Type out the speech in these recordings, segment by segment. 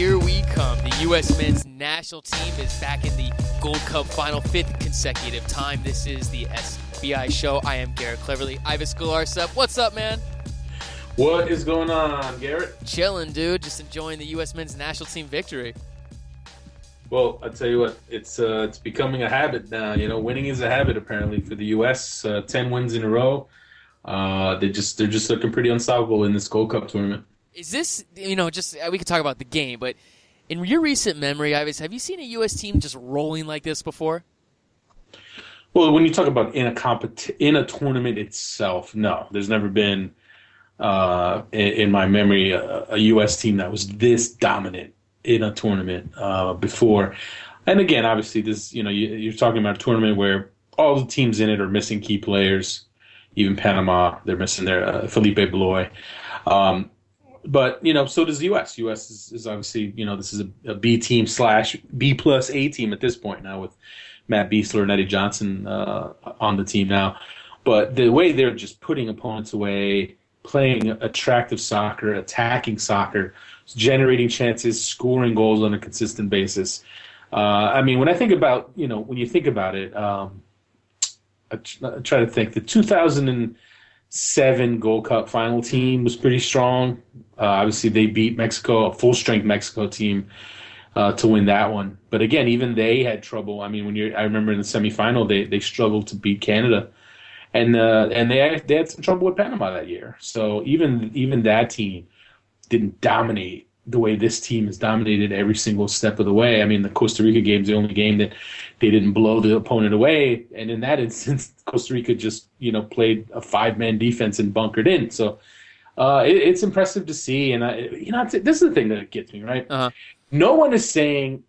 Here we come. The U.S. men's national team is back in the Gold Cup final, fifth consecutive time. This is the SBI show. I am Garrett Cleverly. Ives Galarcep. What's up, man? What is going on, Garrett? Chilling, dude. Just enjoying the U.S. men's national team victory. Well, I tell you what, it's uh, it's becoming a habit now. You know, winning is a habit apparently for the U.S. Uh, Ten wins in a row. Uh, they just they're just looking pretty unstoppable in this Gold Cup tournament. Is this you know just we could talk about the game, but in your recent memory, Ives, have you seen a U.S. team just rolling like this before? Well, when you talk about in a compet- in a tournament itself, no, there's never been uh, in, in, my memory a, a, U.S. team that was this dominant in a tournament uh, before. And again, obviously, this you know you, are talking about a tournament where all the teams in it are missing key players. Even Panama, they're missing their uh, Felipe Baloy. Um, but you know, so does the U.S. U.S. is, is obviously you know this is a, a B team slash B plus A team at this point now with Matt Besler and Eddie Johnson uh, on the team now. But the way they're just putting opponents away, playing attractive soccer, attacking soccer, generating chances, scoring goals on a consistent basis. Uh, I mean, when I think about you know when you think about it, um, I, try to think the 2000 and seven Gold Cup final team was pretty strong. Uh, obviously, they beat Mexico, a full strength Mexico team, uh, to win that one. But again, even they had trouble. I mean, when you I remember in the semifinal, they they struggled to beat Canada, and uh, and they they had some trouble with Panama that year. So even even that team didn't dominate the way this team has dominated every single step of the way. I mean, the Costa Rica game is the only game that they didn't blow the opponent away, and in that instance, Costa Rica just you know played a five man defense and bunkered in. So uh, it, it's impressive to see, and I, you know this is the thing that gets me right. Uh-huh. No one is saying,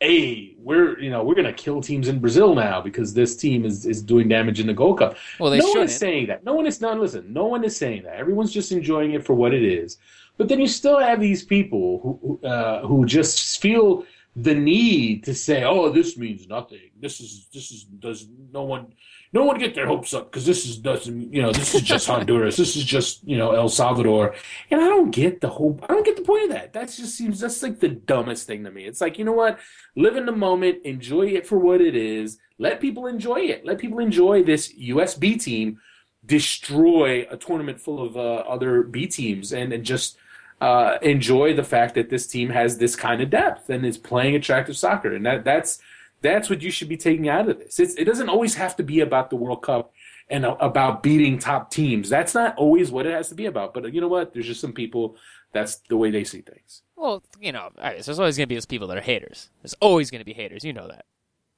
"Hey, we're you know we're going to kill teams in Brazil now because this team is is doing damage in the Gold Cup." Well, they no shouldn't. one is saying that. No one is not listen. No one is saying that. Everyone's just enjoying it for what it is. But then you still have these people who uh, who just feel the need to say, "Oh, this means nothing. This is this is does no one no one get their hopes up because this is doesn't you know this is just Honduras. This is just you know El Salvador." And I don't get the whole. I don't get the point of that. That just seems that's like the dumbest thing to me. It's like you know what, live in the moment, enjoy it for what it is. Let people enjoy it. Let people enjoy this USB team destroy a tournament full of uh, other B teams and and just uh, enjoy the fact that this team has this kind of depth and is playing attractive soccer, and that that's that's what you should be taking out of this. It's, it doesn't always have to be about the World Cup and about beating top teams. That's not always what it has to be about. But you know what? There's just some people that's the way they see things. Well, you know, there's always going to be those people that are haters. There's always going to be haters. You know that.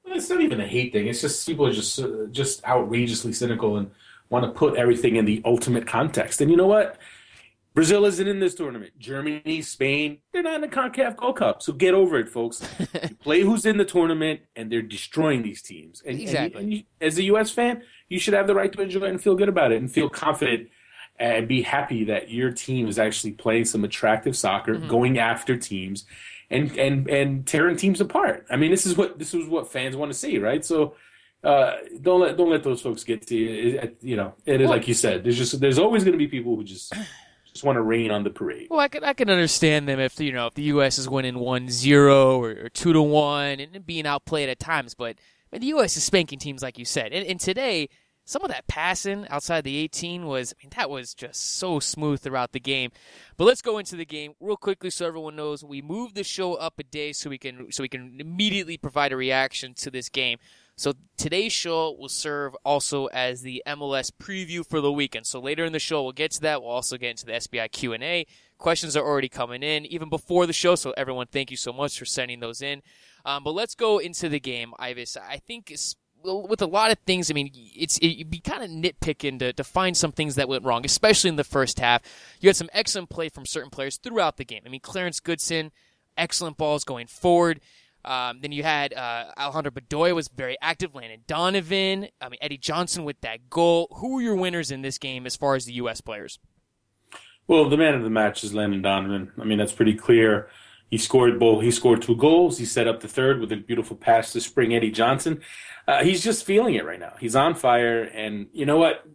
Well, it's not even a hate thing. It's just people are just uh, just outrageously cynical and want to put everything in the ultimate context. And you know what? Brazil isn't in this tournament. Germany, Spain, they're not in the CONCACAF Gold Cup. So get over it, folks. play who's in the tournament, and they're destroying these teams. And, exactly. And you, and you, as a U.S. fan, you should have the right to enjoy it and feel good about it and feel confident and be happy that your team is actually playing some attractive soccer, mm-hmm. going after teams, and and and tearing teams apart. I mean, this is what this is what fans want to see, right? So. Uh, don't let don't let those folks get to you. You know, it is well, like you said. There's just there's always going to be people who just just want to rain on the parade. Well, I can I can understand them if you know if the U.S. is winning 1-0 or, or two to one and being outplayed at times, but I mean, the U.S. is spanking teams like you said, and, and today some of that passing outside the 18 was, I mean, that was just so smooth throughout the game. But let's go into the game real quickly so everyone knows we moved the show up a day so we can so we can immediately provide a reaction to this game. So today's show will serve also as the MLS preview for the weekend. So later in the show, we'll get to that. We'll also get into the SBI Q&A. Questions are already coming in even before the show. So everyone, thank you so much for sending those in. Um, but let's go into the game, Ives. I think with a lot of things, I mean, it's it'd be kind of nitpicking to, to find some things that went wrong, especially in the first half. You had some excellent play from certain players throughout the game. I mean, Clarence Goodson, excellent balls going forward. Um, then you had uh, Alejandro Bedoya was very active. Landon Donovan. I mean Eddie Johnson with that goal. Who were your winners in this game as far as the U.S. players? Well, the man of the match is Landon Donovan. I mean that's pretty clear. He scored both. He scored two goals. He set up the third with a beautiful pass to spring Eddie Johnson. Uh, he's just feeling it right now. He's on fire, and you know what?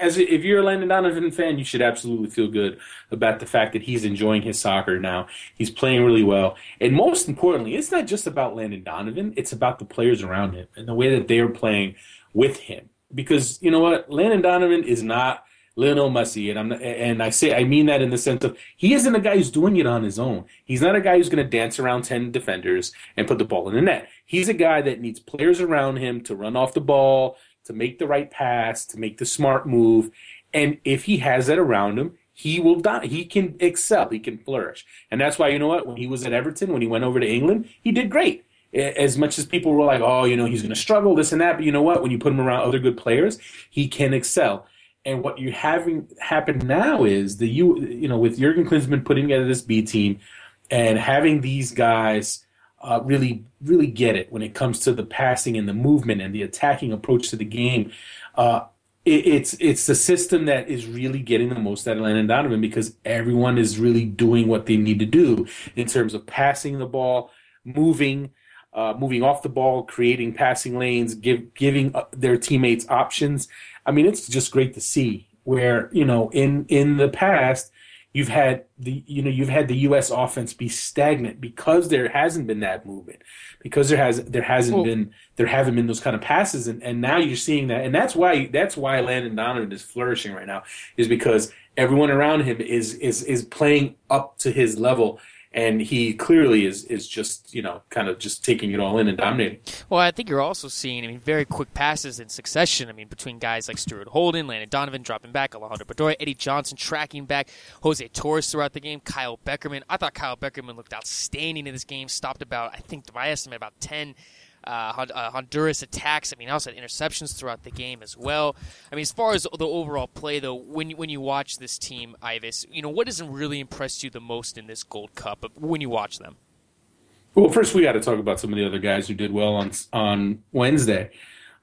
As if you're a Landon Donovan fan, you should absolutely feel good about the fact that he's enjoying his soccer now. He's playing really well, and most importantly, it's not just about Landon Donovan; it's about the players around him and the way that they are playing with him. Because you know what, Landon Donovan is not Lionel Messi, and I'm and I say I mean that in the sense of he isn't a guy who's doing it on his own. He's not a guy who's going to dance around ten defenders and put the ball in the net. He's a guy that needs players around him to run off the ball, to make the right pass, to make the smart move, and if he has that around him, he will die. He can excel. He can flourish, and that's why you know what? When he was at Everton, when he went over to England, he did great. As much as people were like, "Oh, you know, he's going to struggle, this and that," but you know what? When you put him around other good players, he can excel. And what you're having happen now is the you you know with Jurgen Klinsmann putting together this B team and having these guys uh, really really get it when it comes to the passing and the movement and the attacking approach to the game. Uh, it, it's it's the system that is really getting the most out of Landon Donovan because everyone is really doing what they need to do in terms of passing the ball, moving. Uh, moving off the ball, creating passing lanes, give, giving uh, their teammates options, I mean, it's just great to see where you know in in the past you've had the you know you've had the U.S. offense be stagnant because there hasn't been that movement because there has there hasn't well, been there haven't been those kind of passes and, and now you're seeing that and that's why that's why Landon Donovan is flourishing right now is because everyone around him is is is playing up to his level and he clearly is is just you know kind of just taking it all in and dominating. Well, I think you're also seeing I mean very quick passes in succession. I mean between guys like Stuart Holden, Landon Donovan dropping back, Alejandro Bedoya, Eddie Johnson tracking back, Jose Torres throughout the game, Kyle Beckerman. I thought Kyle Beckerman looked outstanding in this game. Stopped about I think my estimate about ten uh, uh, Honduras attacks. I mean, also had interceptions throughout the game as well. I mean, as far as the overall play, though, when you, when you watch this team, Ives, you know what has really impressed you the most in this Gold Cup when you watch them? Well, first we got to talk about some of the other guys who did well on on Wednesday.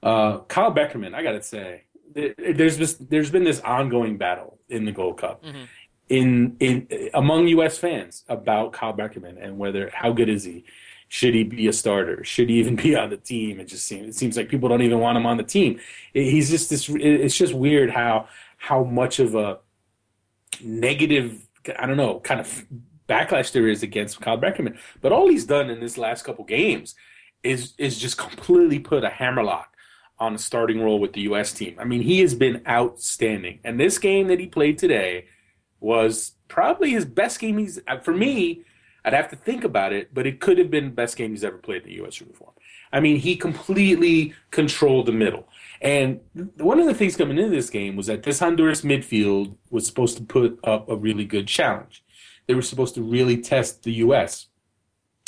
Uh, Kyle Beckerman, I got to say, there's this, there's been this ongoing battle in the Gold Cup. Mm-hmm. In in among U.S. fans about Kyle Beckerman and whether how good is he, should he be a starter? Should he even be on the team? It just seems it seems like people don't even want him on the team. He's just this. It's just weird how how much of a negative I don't know kind of backlash there is against Kyle Beckerman. But all he's done in this last couple games is is just completely put a hammerlock on a starting role with the U.S. team. I mean, he has been outstanding, and this game that he played today was probably his best game. He's uh, for me I'd have to think about it, but it could have been the best game he's ever played in the U.S. uniform. I mean, he completely controlled the middle. And one of the things coming into this game was that this Honduras midfield was supposed to put up a really good challenge. They were supposed to really test the U.S.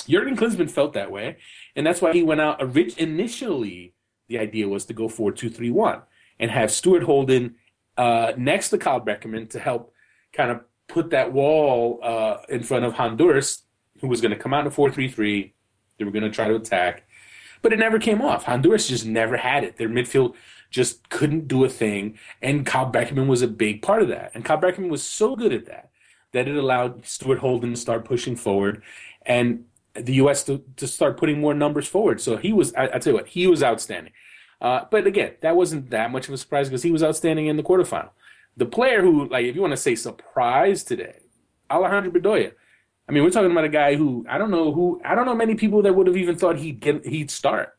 Jurgen Klinsmann felt that way, and that's why he went out. Initially, the idea was to go 4 2 3 1 and have Stuart Holden uh, next to Kyle Beckerman to help kind of put that wall uh, in front of Honduras who was going to come out in a 4 3 3. They were going to try to attack, but it never came off. Honduras just never had it. Their midfield just couldn't do a thing, and Kyle Beckerman was a big part of that. And Kyle Beckerman was so good at that that it allowed Stuart Holden to start pushing forward and the U.S. to, to start putting more numbers forward. So he was, I, I tell you what, he was outstanding. Uh, but again, that wasn't that much of a surprise because he was outstanding in the quarterfinal. The player who, like, if you want to say surprise today, Alejandro Bedoya. I mean, we're talking about a guy who I don't know who I don't know many people that would have even thought he'd get he'd start,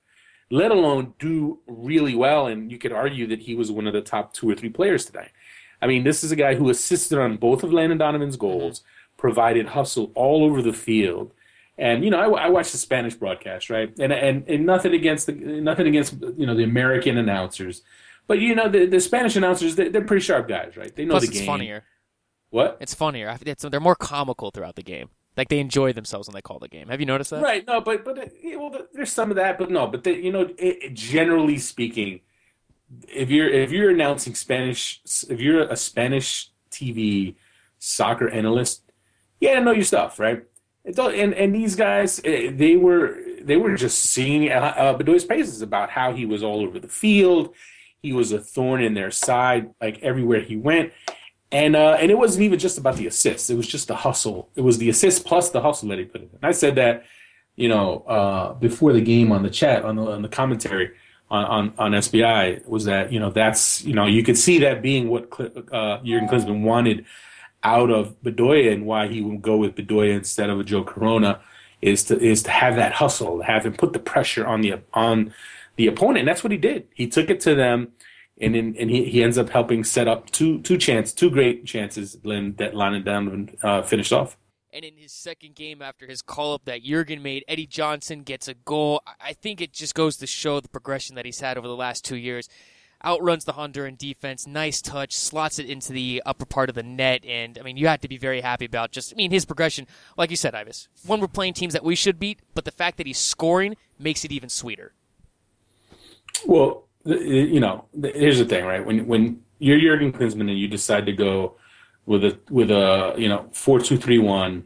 let alone do really well. And you could argue that he was one of the top two or three players today. I mean, this is a guy who assisted on both of Landon Donovan's mm-hmm. goals, provided hustle all over the field. And you know, I, I watched the Spanish broadcast, right? And and and nothing against the nothing against you know the American announcers, but you know the, the Spanish announcers they're, they're pretty sharp guys, right? They know Plus the it's game. funnier. What? It's funnier. It's, they're more comical throughout the game. Like they enjoy themselves when they call the game. Have you noticed that? Right. No, but but uh, well, there's some of that, but no. But the, you know, it, generally speaking, if you're if you're announcing Spanish, if you're a Spanish TV soccer analyst, yeah, know your stuff, right? And and these guys, eh, they were they were just singing uh, uh, Bedoya's praises about how he was all over the field. He was a thorn in their side, like everywhere he went. And uh, and it wasn't even just about the assists. It was just the hustle. It was the assist plus the hustle that he put in. And I said that, you know, uh, before the game on the chat on the on the commentary. on, on, on SBI was that you know that's you know you could see that being what uh, Jurgen Klinsmann wanted out of Bedoya and why he would go with Bedoya instead of a Joe Corona is to is to have that hustle, have him put the pressure on the on the opponent. And that's what he did. He took it to them, and in, and he, he ends up helping set up two two chance two great chances that Landon Donovan uh, finished off. And in his second game after his call up that Jurgen made, Eddie Johnson gets a goal. I think it just goes to show the progression that he's had over the last two years. Outruns the Honduran defense, nice touch, slots it into the upper part of the net, and I mean you have to be very happy about just I mean his progression. Like you said, Ives, one we're playing teams that we should beat, but the fact that he's scoring makes it even sweeter. Well, you know, here's the thing, right? When when you're Jurgen Klinsmann and you decide to go with a with a you know four two three one,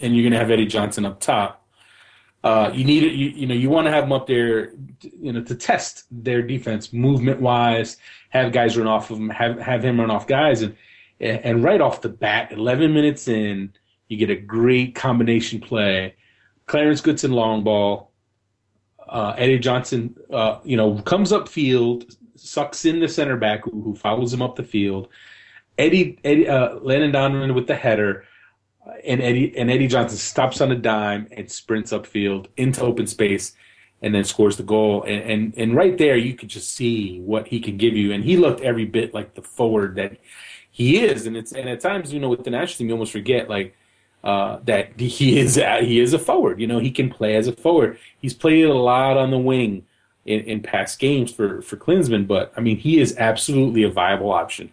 and you're going to have Eddie Johnson up top. Uh, you need it. You, you know you want to have them up there, you know, to test their defense movement wise. Have guys run off of him. Have have him run off guys, and and right off the bat, 11 minutes in, you get a great combination play. Clarence Goodson long ball. Uh, Eddie Johnson, uh, you know, comes up field, sucks in the center back who, who follows him up the field, Eddie, Eddie uh, Landon Donovan with the header, and Eddie and Eddie Johnson stops on a dime and sprints upfield into open space, and then scores the goal. And, and and right there, you could just see what he can give you. And he looked every bit like the forward that he is. And it's and at times, you know, with the national team, you almost forget like uh, that he is he is a forward. You know, he can play as a forward. He's played a lot on the wing in, in past games for for Klinsmann, but I mean, he is absolutely a viable option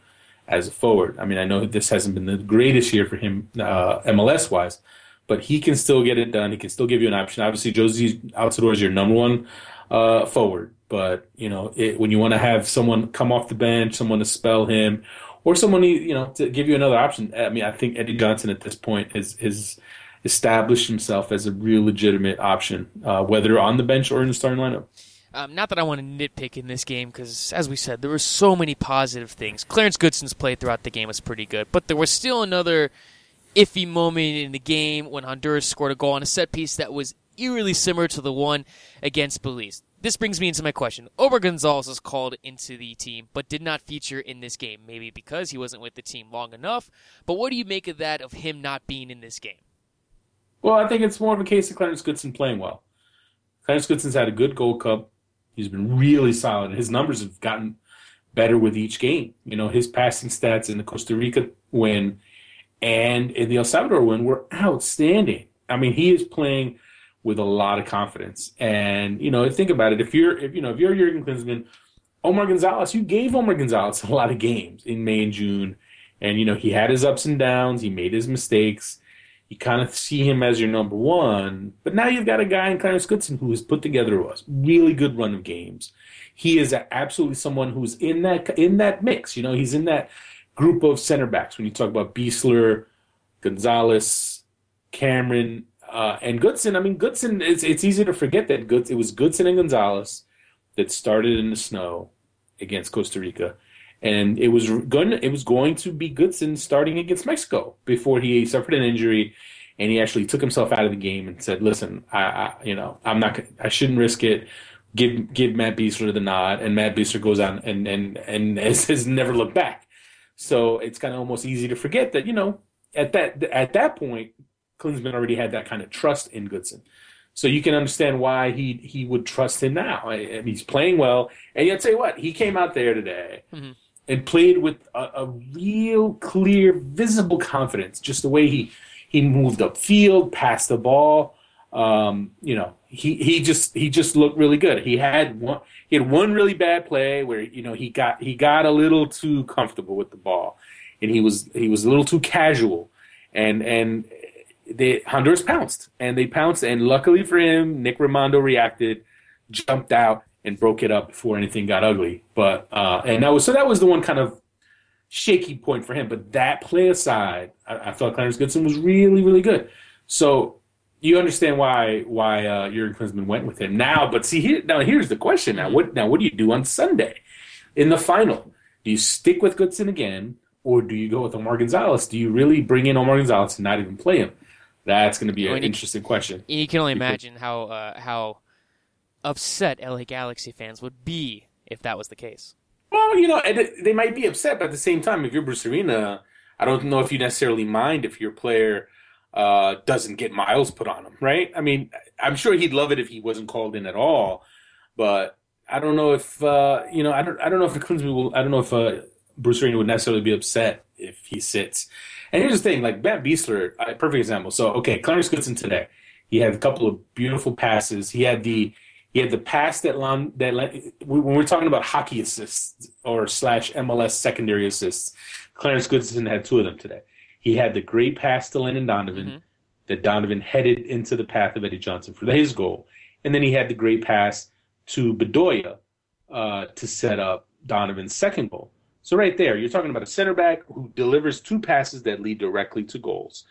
as a forward. I mean, I know this hasn't been the greatest year for him uh, MLS wise, but he can still get it done. He can still give you an option. Obviously, Jozy Altidore is your number one uh, forward, but you know it, when you want to have someone come off the bench, someone to spell him, or someone you know to give you another option. I mean, I think Eddie Johnson at this point has established himself as a real legitimate option, uh, whether on the bench or in the starting lineup. Um, not that I want to nitpick in this game because, as we said, there were so many positive things. Clarence Goodson's play throughout the game was pretty good, but there was still another iffy moment in the game when Honduras scored a goal on a set piece that was eerily similar to the one against Belize. This brings me into my question. Omar Gonzalez was called into the team, but did not feature in this game. Maybe because he wasn't with the team long enough. But what do you make of that, of him not being in this game? Well, I think it's more of a case of Clarence Goodson playing well. Clarence Goodson's had a good Gold Cup. He's been really solid. His numbers have gotten better with each game. You know, his passing stats in the Costa Rica win and in the El Salvador win were outstanding. I mean, he is playing with a lot of confidence. And you know, think about it. If you're, if you know, if you're Jurgen Klinsmann, Omar Gonzalez, you gave Omar Gonzalez a lot of games in May and June, and you know he had his ups and downs. He made his mistakes you kind of see him as your number one. But now you've got a guy in Clarence Goodson who has put together a really good run of games. He is absolutely someone who's in that in that mix. You know, he's in that group of center backs when you talk about Besler, Gonzalez, Cameron, uh, and Goodson. I mean, Goodson. It's it's easy to forget that Goods. It was Goodson and Gonzalez that started in the snow against Costa Rica and it was going it was going to be Goodson starting against Mexico before he suffered an injury, and he actually took himself out of the game and said, "Listen, I, I you know I'm not I shouldn't risk it." Give give Matt Besler the nod, and Matt Besler goes on and and and has, has never looked back. So it's kind of almost easy to forget that you know at that at that point, Klinsmann already had that kind of trust in Goodson. So you can understand why he he would trust him now. I, I mean, he's playing well, and yet say what he came out there today. Mm-hmm and played with a, a, real clear, visible confidence. Just the way he he moved upfield, passed the ball. Um, you know, he, he just he just looked really good. He had one he had one really bad play where you know he got he got a little too comfortable with the ball, and he was he was a little too casual, and and the Honduras pounced and they pounced, and luckily for him, Nick Rimando reacted, jumped out, and broke it up before anything got ugly. But uh, and that was so that was the one kind of shaky point for him. But that play aside, I, I thought Clarence Goodson was really really good. So you understand why why uh, Jurgen Klinsmann went with him now. But see here now here's the question now what now what do you do on Sunday in the final? Do you stick with Goodson again, or do you go with Omar Gonzalez? Do you really bring in Omar Gonzalez and not even play him? That's going to be an interesting question. You can only imagine how uh, how upset LA Galaxy fans would be if that was the case. Well, you know, they might be upset, but at the same time, if you're Bruce Arena, I don't know if you necessarily mind if your player uh, doesn't get miles put on him, right? I mean, I'm sure he'd love it if he wasn't called in at all, but I don't know if uh, you know, I don't, I don't know if the Klinsmann will, I don't know if uh, Bruce Arena would necessarily be upset if he sits. And here's the thing, like Matt Besler, a perfect example. So, okay, Clarence Goodson today, he had a couple of beautiful passes. He had the he had the pass that Lon, that when we're talking about hockey assists or slash MLS secondary assists, Clarence Goodson had two of them today. He had the great pass to Landon Donovan mm-hmm. that Donovan headed into the path of Eddie Johnson for his goal, and then he had the great pass to Bedoya uh, to set up Donovan's second goal. So right there, you're talking about a center back who delivers two passes that lead directly to goals.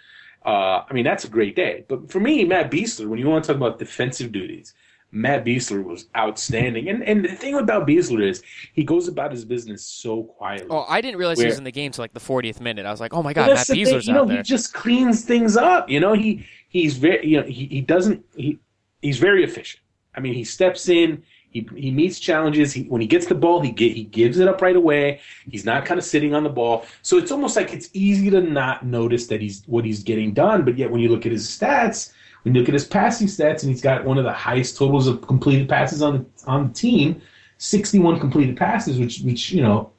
Uh, I mean, that's a great day. But for me, Matt Besler, when you want to talk about defensive duties, Matt Besler was outstanding. And and the thing about Besler is he goes about his business so quietly. Oh, I didn't realize where, he was in the game till like the 40th minute. I was like, oh my god, Matt Besler's thing, you know, out there. He just cleans things up. You know, he he's very you know he, he doesn't he he's very efficient. I mean, he steps in. He, he meets challenges. He, when he gets the ball, he get, he gives it up right away. He's not kind of sitting on the ball. So it's almost like it's easy to not notice that he's what he's getting done. But yet, when you look at his stats, when you look at his passing stats, and he's got one of the highest totals of completed passes on the on the team, 61 completed passes, which which you know,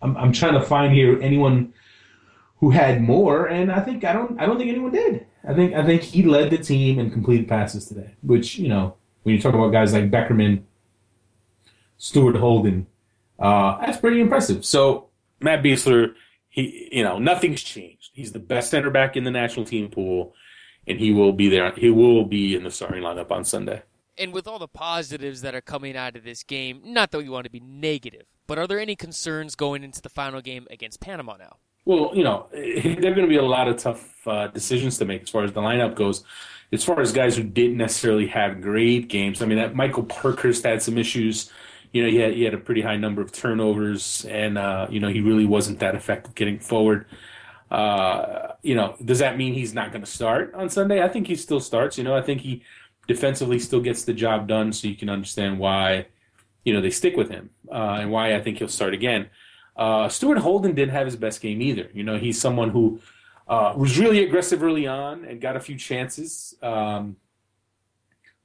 I'm I'm trying to find here anyone who had more, and I think I don't I don't think anyone did. I think I think he led the team in completed passes today, which you know when you talk about guys like Beckerman, Stuart Holden, uh, that's pretty impressive. So Matt Besler, he you know nothing's changed. He's the best center back in the national team pool and he will be there. He will be in the starting lineup on Sunday. And with all the positives that are coming out of this game, not that we want to be negative, but are there any concerns going into the final game against Panama now? Well, you know, there are going to be a lot of tough uh, decisions to make as far as the lineup goes. As far as guys who didn't necessarily have great games, I mean, that Michael Parkhurst had some issues. You know, he had, he had a pretty high number of turnovers, and uh, you know, he really wasn't that effective getting forward. Uh, you know, does that mean he's not going to start on Sunday? I think he still starts. You know, I think he defensively still gets the job done, so you can understand why, you know, they stick with him uh, and why I think he'll start again. Uh, Stuart Holden didn't have his best game either. You know, he's someone who uh, was really aggressive early on and got a few chances. Um,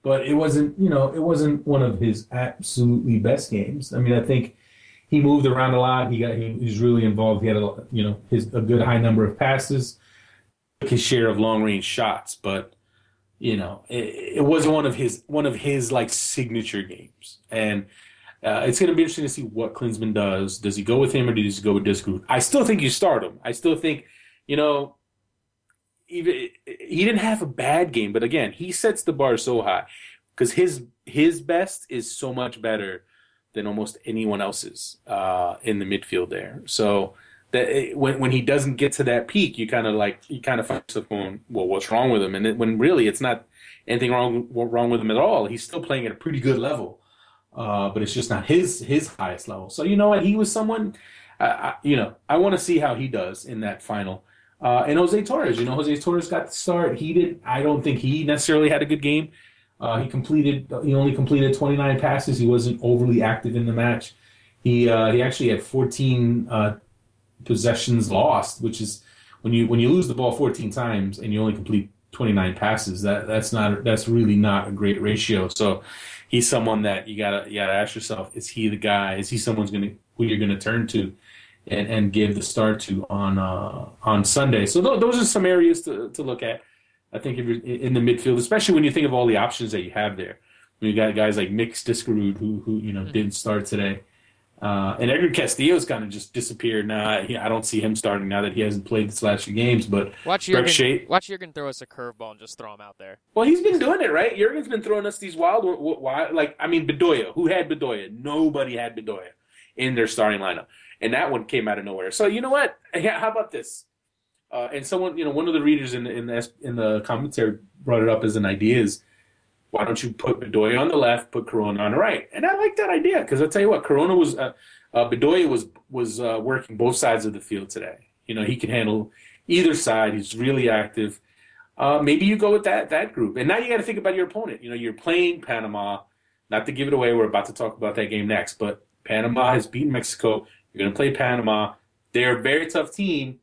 but it wasn't, you know, it wasn't one of his absolutely best games. I mean, I think he moved around a lot. He got he, was really involved. He had a you know his a good high number of passes, his share of long range shots, but you know it, it wasn't one of his one of his like signature games. And uh, it's going to be interesting to see what Klinsmann does. Does he go with him or does he go with Disco? I still think you start him. I still think you know even he didn't have a bad game, but again, he sets the bar so high because his his best is so much better than almost anyone else's uh, in the midfield there. So that it, when when he doesn't get to that peak, you kind of like you kind of find yourself going, well, what's wrong with him? And it, when really it's not anything wrong wrong with him at all. He's still playing at a pretty good level, uh, but it's just not his his highest level. So you know what? He was someone. Uh, I, you know, I want to see how he does in that final. Uh, and Jose Torres, you know, Jose Torres got the start. He did. I don't think he necessarily had a good game. Uh, he completed. He only completed 29 passes. He wasn't overly active in the match. He uh, he actually had 14 uh, possessions lost, which is when you when you lose the ball 14 times and you only complete 29 passes. That that's not that's really not a great ratio. So he's someone that you gotta you gotta ask yourself: Is he the guy? Is he someone's gonna who you're gonna turn to? And, and give the start to on uh, on Sunday. So th- those are some areas to, to look at. I think if you're in the midfield, especially when you think of all the options that you have there, when you got guys like Mix Diskerud who who you know mm-hmm. didn't start today, uh, and Edgar Castillo's kind of just disappeared. Now I don't see him starting now that he hasn't played the last few games. But watch Jurgen, Shea, watch Jurgen throw us a curveball and just throw him out there. Well, he's been doing it right. Jurgen's been throwing us these wild, wild like I mean Bedoya. Who had Bedoya? Nobody had Bedoya in their starting lineup, and that one came out of nowhere. So you know what? Yeah, How about this? Uh, and someone, you know, one of the readers in in the in the commentary brought it up as an idea is, why don't you put Bedoya on the left, put Corona on the right? And I like that idea because I'll tell you what, Corona was, uh, uh, Bedoya was was uh, working both sides of the field today. You know, he can handle either side. He's really active. Uh, maybe you go with that that group, and now you got to think about your opponent. You know, you're playing Panama. not to give it away, we're about to talk about that game next, but Panama has beaten Mexico. You're going to play Panama. They're a very tough team.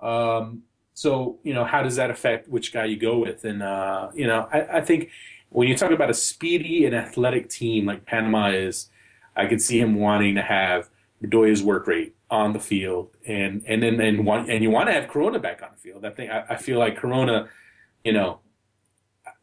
Um, so, you know, how does that affect which guy you go with? And, uh, you know, I, I think when you talk about a speedy and athletic team like Panama is, I could see him wanting to have Bedoya's work rate on the field, and and then and want and you want to have Corona back on the field. I think I, I feel like Corona, you know,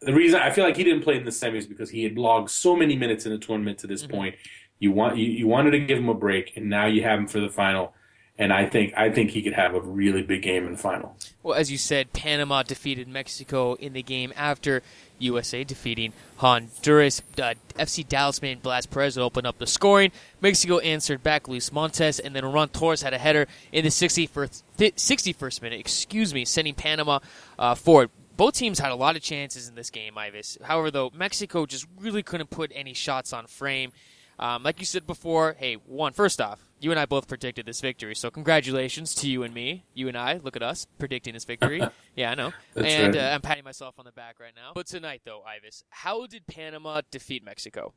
the reason I feel like he didn't play in the semis because he had logged so many minutes in the tournament to this mm-hmm. point. You want you, you wanted to give him a break, and now you have him for the final and I think I think he could have a really big game in the final. Well, as you said, Panama defeated Mexico in the game after USA defeating Honduras. Uh, FC Dallas man Blas Perez opened up the scoring. Mexico answered back Luis Montes, and then Roman Torres had a header in the 61st, 61st minute, excuse me, sending Panama uh, forward. Both teams had a lot of chances in this game, Ives. However, though, Mexico just really couldn't put any shots on frame. Um, like you said before, hey, one, first off, you and I both predicted this victory, so congratulations to you and me. You and I, look at us predicting this victory. yeah, I know. and right. uh, I'm patting myself on the back right now. But tonight, though, Ives, how did Panama defeat Mexico?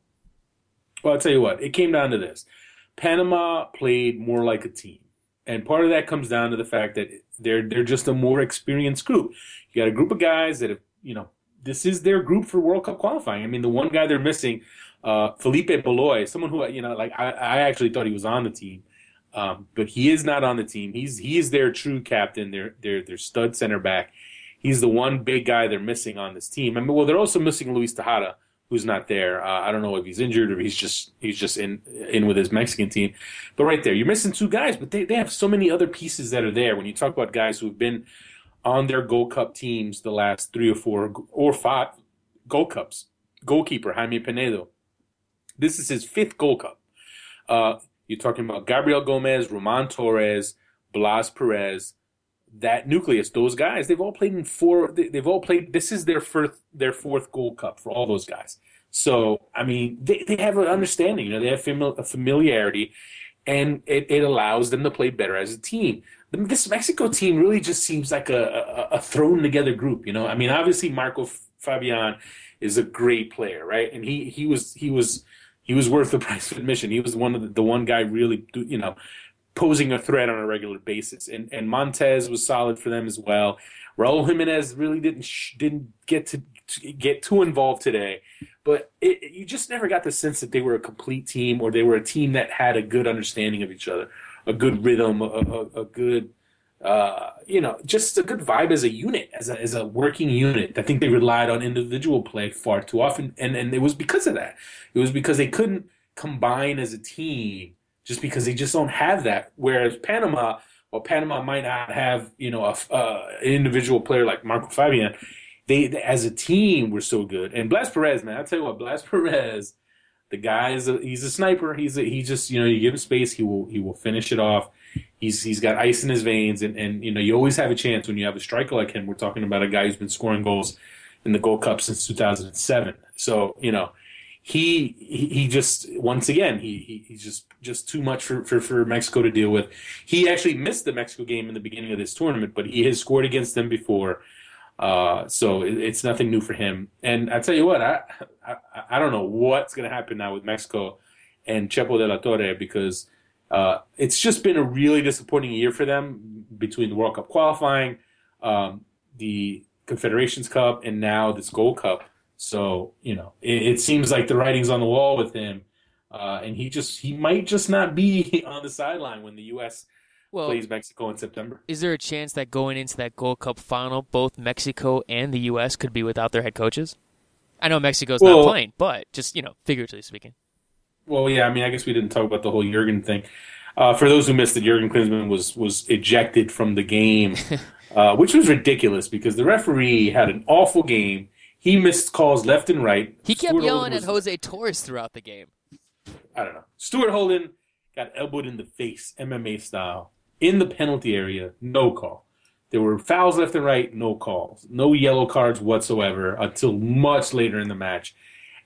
Well, I'll tell you what. It came down to this: Panama played more like a team, and part of that comes down to the fact that they're they're just a more experienced group. You got a group of guys that have, you know, this is their group for World Cup qualifying. I mean, the one guy they're missing uh, Felipe Baloy, someone who you know, like I, I actually thought he was on the team, um, but he is not on the team. He's he is their true captain, their their their stud center back. He's the one big guy they're missing on this team. I mean, well, they're also missing Luis Tejada, who's not there. Uh, I don't know if he's injured or he's just he's just in in with his Mexican team. But right there, you're missing two guys, but they, they have so many other pieces that are there. When you talk about guys who've been on their Gold Cup teams the last three or four or five Gold Cups, goalkeeper Jaime Penedo, this is his fifth Gold Cup. Uh, you're talking about Gabriel Gomez, Roman Torres, Blas Perez, that nucleus, those guys, they've all played in four. They've all played. This is their first, their fourth Gold Cup for all those guys. So I mean, they, they have an understanding. You know, they have a familiarity, and it, it allows them to play better as a team. This Mexico team really just seems like a, a, a thrown together group. You know, I mean, obviously Marco Fabian is a great player, right? And he he was he was he was worth the price of admission. He was one of the, the one guy really, you know, posing a threat on a regular basis. And and Montes was solid for them as well. Raul Jimenez really didn't didn't get to, to get too involved today, but it, you just never got the sense that they were a complete team or they were a team that had a good understanding of each other, a good rhythm, a, a, a good uh, you know, just a good vibe as a unit, as a, as a working unit. I think they relied on individual play far too often, and, and it was because of that. It was because they couldn't combine as a team just because they just don't have that. Whereas Panama, well, Panama might not have, you know, a, uh, an individual player like Marco Fabian. They, as a team, were so good. And Blas Perez, man, I tell you what, Blas Perez, the guy is a, he's a sniper. He's a, he just, you know, you give him space, he will he will finish it off he's he's got ice in his veins, and, and you know you always have a chance when you have a striker like him. We're talking about a guy who's been scoring goals in the Gold Cup since 2007. So you know he he, just once again he, he he's just just too much for, for for Mexico to deal with. He actually missed the Mexico game in the beginning of this tournament, but he has scored against them before. Uh, so it, it's nothing new for him. And I tell you what, I, I, I don't know what's going to happen now with Mexico and Chepo de la Torre because uh, it's just been a really disappointing year for them between the World Cup qualifying, um, the Confederations Cup, and now this Gold Cup. So you know, it, it seems like the writing's on the wall with him, uh, and he just he might just not be on the sideline when the U.S. Well, plays Mexico in September. Is there a chance that going into that Gold Cup final, both Mexico and the U.S. could be without their head coaches? I know Mexico's well, not playing, but just you know, figuratively speaking. Well, yeah, I mean, I guess we didn't talk about the whole Jurgen thing. Uh, for those who missed it, Jurgen Klinsmann was was ejected from the game, uh, which was ridiculous because the referee had an awful game. He missed calls left and right. He kept Stuart yelling was, at Jose Torres throughout the game. I don't know. Stuart Holden got elbowed in the face, MMA style, in the penalty area. No call. There were fouls left and right. No calls. No yellow cards whatsoever until much later in the match.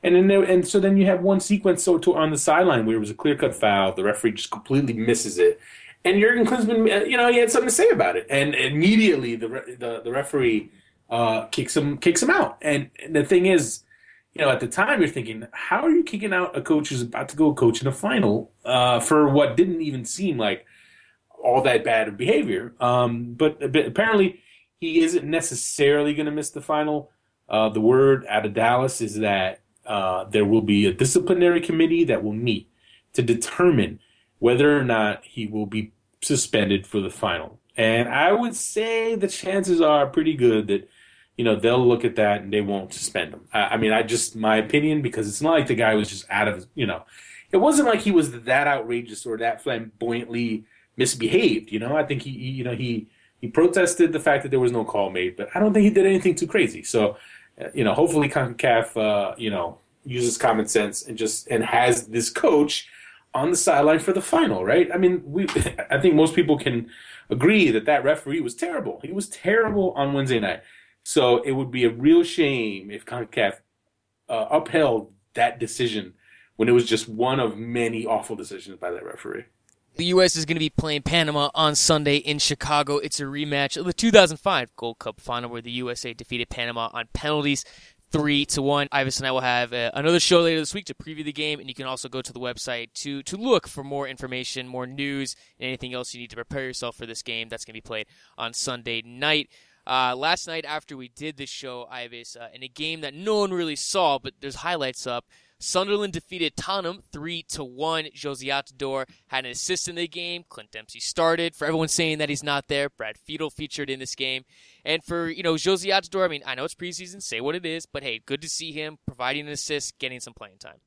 And then there, and so then you have one sequence so to, on the sideline where it was a clear cut foul. The referee just completely misses it, and Jurgen Klinsmann, uh, you know, he had something to say about it, and immediately the the, the referee uh, kicks him kicks him out. And the thing is, you know, at the time you're thinking, how are you kicking out a coach who's about to go coach in a final uh, for what didn't even seem like all that bad of behavior? Um, but, but apparently he isn't necessarily going to miss the final. Uh, the word out of Dallas is that uh, there will be a disciplinary committee that will meet to determine whether or not he will be suspended for the final. And I would say the chances are pretty good that you know they'll look at that and they won't suspend him. I, I mean, I just my opinion because it's not like the guy was just out of you know, it wasn't like he was that outrageous or that flamboyantly misbehaved. You know, I think he, he you know he he protested the fact that there was no call made, but I don't think he did anything too crazy. So, you know, hopefully CONCACAF, uh, you know, uses common sense and just and has this coach on the sideline for the final, right? I mean, we I think most people can agree that that referee was terrible. He was terrible on Wednesday night. So it would be a real shame if CONCACAF uh, upheld that decision when it was just one of many awful decisions by that referee. The U.S. is going to be playing Panama on Sunday in Chicago. It's a rematch of the 2005 Gold Cup final where the USA defeated Panama on penalties three to one. Ives and I will have uh, another show later this week to preview the game, and you can also go to the website to to look for more information, more news, and anything else you need to prepare yourself for this game that's going to be played on Sunday night. Uh, last night after we did this show, Ives, uh, in a game that no one really saw, but there's highlights up. Sunderland defeated Tottenham three to one. Jozy Altidore had an assist in the game. Clint Dempsey started. For everyone saying that he's not there, Brad Friedel featured in this game. And for you know Jozy Altidore, I mean I know it's preseason, say what it is, but hey, good to see him providing an assist, getting some playing time.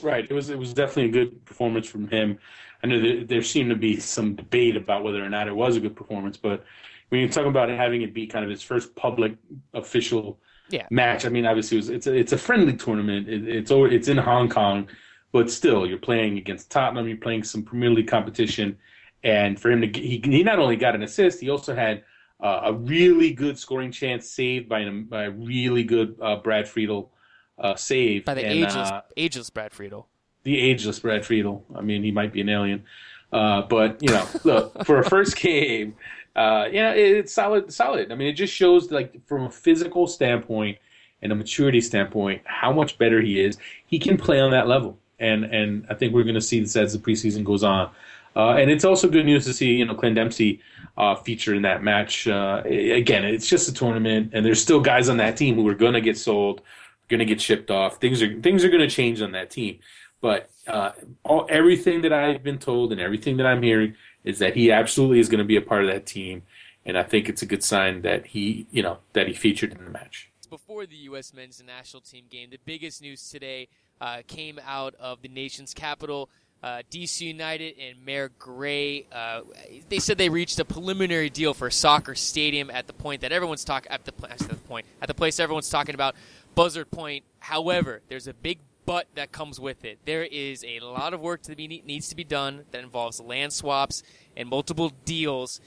Right. It was it was definitely a good performance from him. I know there, there seemed to be some debate about whether or not it was a good performance, but when you talk about having it be kind of his first public official yeah. match, I mean, obviously it was, it's a, it's a friendly tournament. It, it's over, it's in Hong Kong, but still, you're playing against Tottenham. You're playing some Premier League competition, and for him to he he not only got an assist, he also had uh, a really good scoring chance saved by, an, by a really good uh, Brad Friedel uh, save by the and, ageless uh, ageless Brad Friedel. The ageless Brad Friedel. I mean, he might be an alien, uh, but you know, look for a first game uh, you know, it's solid, solid. I mean, it just shows like from a physical standpoint and a maturity standpoint how much better he is. He can play on that level, and and I think we're going to see this as the preseason goes on. Uh, and it's also good news to see you know Clint Dempsey uh, feature in that match. Uh, again, it's just a tournament, and there's still guys on that team who are going to get sold, going to get shipped off. Things are things are going to change on that team. But uh, all, everything that I've been told and everything that I'm hearing is that he absolutely is going to be a part of that team, and I think it's a good sign that he, you know, that he featured in the match. Before the U.S. men's national team game, the biggest news today uh, came out of the nation's capital. Uh, DC United and Mayor Gray, uh, they said they reached a preliminary deal for a soccer stadium at the point that everyone's talking at the, at the point at the place everyone's talking about, Buzzard Point. However, there's a big but that comes with it. There is a lot of work that needs to be done that involves land swaps and multiple deals.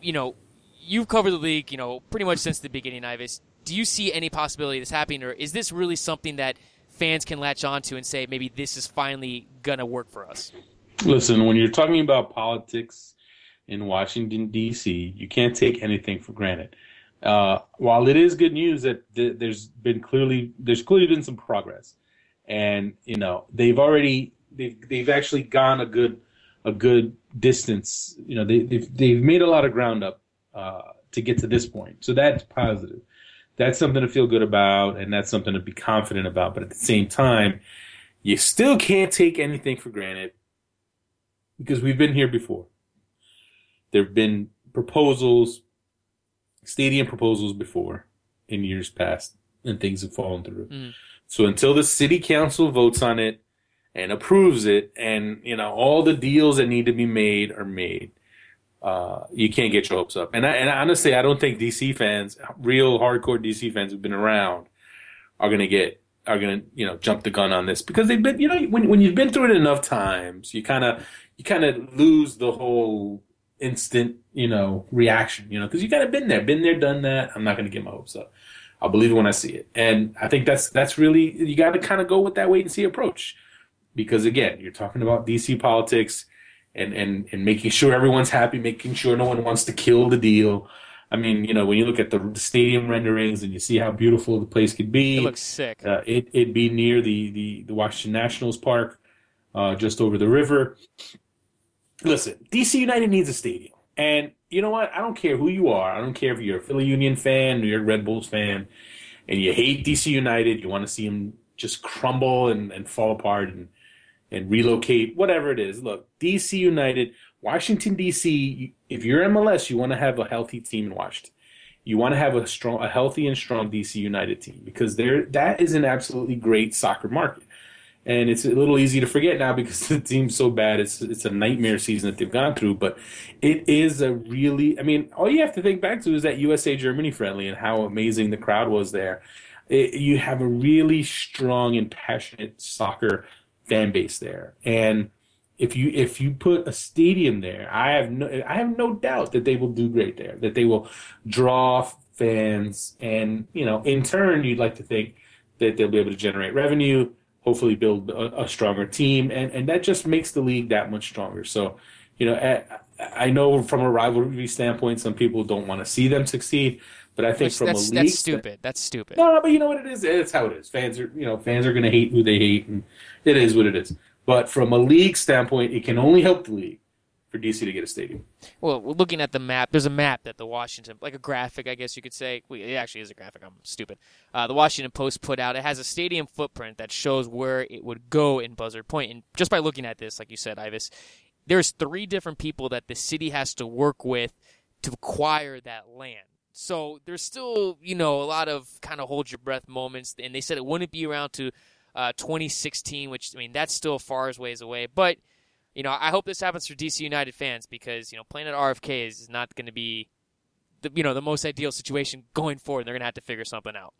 You know, you've covered the league, you know, pretty much since the beginning, Ives. Do you see any possibility of this happening, or is this really something that fans can latch onto and say maybe this is finally gonna work for us? Listen, when you're talking about politics in Washington D.C., you can't take anything for granted. Uh, while it is good news that th- there's been clearly there's clearly been some progress and you know they've already they've they've actually gone a good a good distance. You know they they've they've made a lot of ground up uh, to get to this point, so that's positive. That's something to feel good about, and that's something to be confident about. But at the same time, you still can't take anything for granted because we've been here before. There have been proposals, stadium proposals before in years past, and things have fallen through. Mm. So until the city council votes on it and approves it, and you know all the deals that need to be made are made, uh, you can't get your hopes up. And I, and honestly, I don't think DC fans, real hardcore DC fans who've been around, are gonna get are gonna you know jump the gun on this because they've been you know when when you've been through it enough times, you kind of you kind of lose the whole instant you know reaction you know because you kind of been there, been there, done that. I'm not gonna get my hopes up. I'll believe it when I see it. And I think that's that's really you got to kind of go with that wait and see approach, because again, you're talking about DC politics, and and and making sure everyone's happy, making sure no one wants to kill the deal. I mean, you know, when you look at the stadium renderings and you see how beautiful the place could be, it looks sick. Uh, it, it'd be near the, the, the Washington Nationals Park, uh, just over the river. Listen, DC United needs a stadium. And you know what? I don't care who you are. I don't care if you're a Philly Union fan, New York Red Bulls fan, and you hate DC United. You want to see them just crumble and, and fall apart and and relocate, whatever it is. Look, DC United, Washington DC. If you're MLS, you want to have a healthy team in Washington. You want to have a strong, a healthy and strong DC United team because there that is an absolutely great soccer market and it's a little easy to forget now because the team's so bad. It's it's a nightmare season that they've gone through, but it is a really. I mean, all you have to think back to is that USA Germany friendly and how amazing the crowd was there. It, you have a really strong and passionate soccer fan base there, and if you if you put a stadium there, I have no I have no doubt that they will do great there. That they will draw fans, and you know, in turn, you'd like to think that they'll be able to generate revenue hopefully build a, a, stronger team, and and that just makes the league that much stronger. So, you know, I, I know from a rivalry standpoint, some people don't want to see them succeed, but I think Which, from that's, a league, that's stupid. That's stupid. No, but you know what it is? It's how it is. Fans are, you know, fans are going to hate who they hate, and it is what it is. But from a league standpoint, it can only help the league for DC to get a stadium. Well, looking at the map, there's a map that the Washington, like a graphic, I guess you could say. It actually is a graphic. I'm stupid. Uh, the Washington Post put out. It has a stadium footprint that shows where it would go in Buzzard Point. And just by looking at this, like you said, Ives, there's three different people that the city has to work with to acquire that land. So there's still, you know, a lot of kind of hold your breath moments. And they said it wouldn't be around to uh, 2016, which I mean that's still far as ways away, but you know, I hope this happens for DC United fans because you know playing at RFK is not going to be the you know the most ideal situation going forward. They're going to have to figure something out.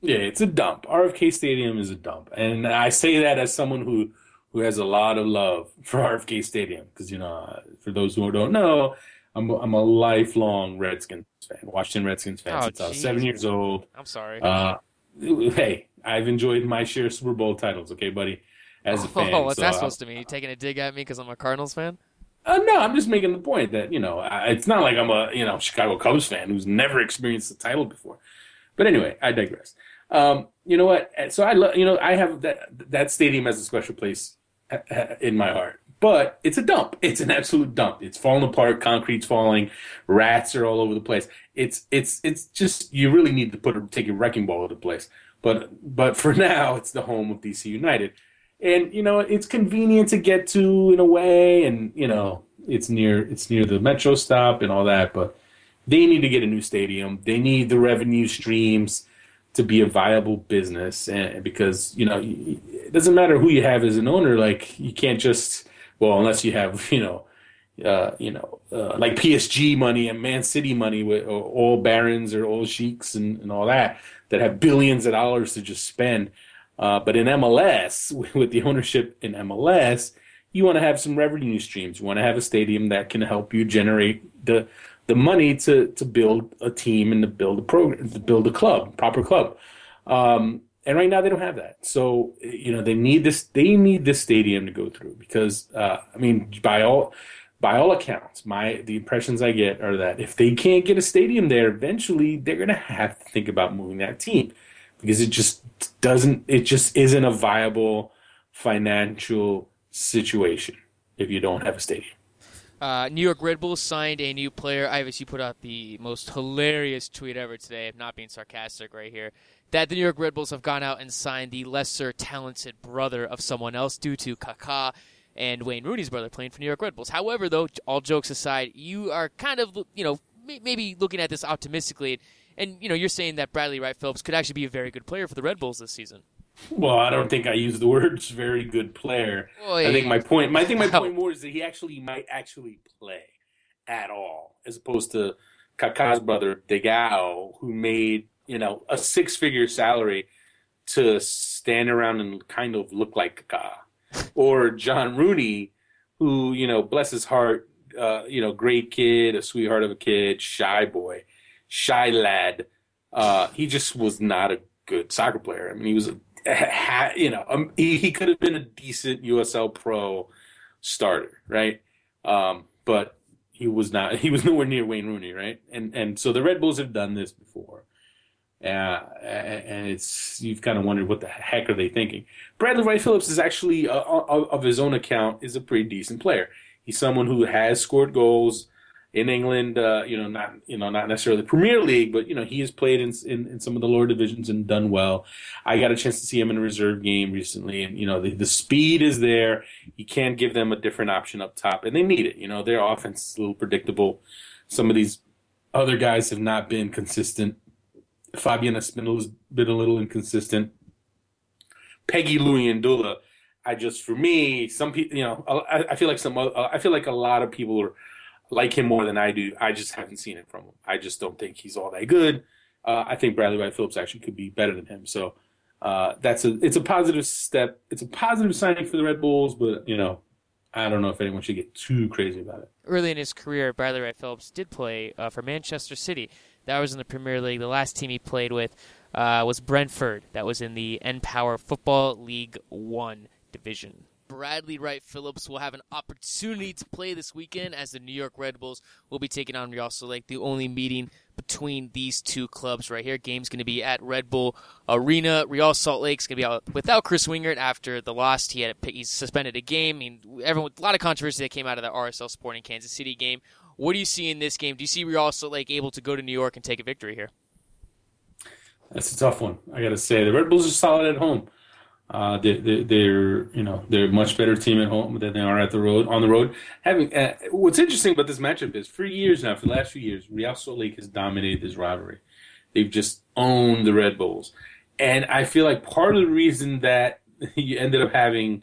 Yeah, it's a dump. RFK Stadium is a dump, and I say that as someone who who has a lot of love for RFK Stadium because you know, for those who don't know, I'm a, I'm a lifelong Redskins fan, Washington Redskins fan oh, since geez. I was seven years old. I'm sorry. Uh, hey, I've enjoyed my share of Super Bowl titles. Okay, buddy as a fan. Oh, what's so, that supposed to mean? You taking a dig at me because I'm a Cardinals fan? Uh, no, I'm just making the point that you know it's not like I'm a you know Chicago Cubs fan who's never experienced the title before. But anyway, I digress. Um, you know what? So I love you know I have that that stadium as a special place in my heart. But it's a dump. It's an absolute dump. It's falling apart. Concrete's falling. Rats are all over the place. It's it's it's just you really need to put a, take a wrecking ball to the place. But but for now, it's the home of DC United and you know it's convenient to get to in a way, and you know it's near it's near the metro stop and all that. But they need to get a new stadium. They need the revenue streams to be a viable business, and because you know it doesn't matter who you have as an owner. Like you can't just well unless you have you know. Uh, you know, uh, like PSG money and Man City money with all barons or all sheiks and, and all that that have billions of dollars to just spend uh, but in MLS, with the ownership in MLS, you want to have some revenue streams. You want to have a stadium that can help you generate the the money to to build a team and to build a program, to build a club, proper club. Um, and right now they don't have that. So you know they need this. They need this stadium to go through because uh, I mean by all by all accounts, my the impressions I get are that if they can't get a stadium there, eventually they're going to have to think about moving that team because it just doesn't it just isn't a viable financial situation if you don't have a stadium. Uh, New York Red Bulls signed a new player. Ives, you put out the most hilarious tweet ever today. I'm not being sarcastic right here. That the New York Red Bulls have gone out and signed the lesser talented brother of someone else due to Kaká and Wayne Rooney's brother playing for New York Red Bulls. However, though, all jokes aside, you are kind of, you know, maybe looking at this optimistically and you know, you're saying that Bradley Wright Phillips could actually be a very good player for the Red Bulls this season. Well, I don't think I use the words "very good player." I think my point, I think my point more is that he actually might actually play at all, as opposed to Kaká's brother Digão, who made you know a six-figure salary to stand around and kind of look like Kaká, or John Rooney, who you know, bless his heart, uh, you know, great kid, a sweetheart of a kid, shy boy shy lad. Uh, he just was not a good soccer player. I mean, he was a, you know, um, he, he could have been a decent USL pro starter, right? Um, but he was not. He was nowhere near Wayne Rooney, right? And and so the Red Bulls have done this before. Uh, and it's you've kind of wondered what the heck are they thinking. Bradley Wright Phillips is actually, uh, of his own account, is a pretty decent player. He's someone who has scored goals in England. Uh, you know, not you know not necessarily Premier League, but you know he has played in, in, in some of the lower divisions and done well. I got a chance to see him in a reserve game recently, and you know the, the speed is there. He can give them a different option up top, and they need it. You know their offense is a little predictable. Some of these other guys have not been consistent Fabian Espindola has been a little inconsistent. Péguy Luyindula, I just for me, some people, you know, I, I feel like some, I feel like a lot of people are like him more than I do. I just haven't seen it from him. I just don't think he's all that good. Uh, I think Bradley Wright Phillips actually could be better than him. So uh, that's a it's a positive step. It's a positive signing for the Red Bulls, but you know, I don't know if anyone should get too crazy about it. Early in his career, Bradley Wright Phillips did play uh, for Manchester City. That was in the Premier League. The last team he played with uh, was Brentford. That was in the npower Football League One division. Bradley Wright Phillips will have an opportunity to play this weekend as the New York Red Bulls will be taking on Real Salt Lake. The only meeting between these two clubs right here. Game's going to be at Red Bull Arena. Real Salt Lake's going to be out without Chris Wingert after the loss. He had a, he suspended a game. I mean, everyone a lot of controversy that came out of the RSL Sporting Kansas City game. What do you see in this game? Do you see Real Salt Lake able to go to New York and take a victory here? That's a tough one. I got to say the Red Bulls are solid at home. Uh, they, they, they're you know they're much better team at home than they are at the road on the road. Having uh, what's interesting about this matchup is for years now, for the last few years, Real Salt Lake has dominated this rivalry. They've just owned the Red Bulls, and I feel like part of the reason that you ended up having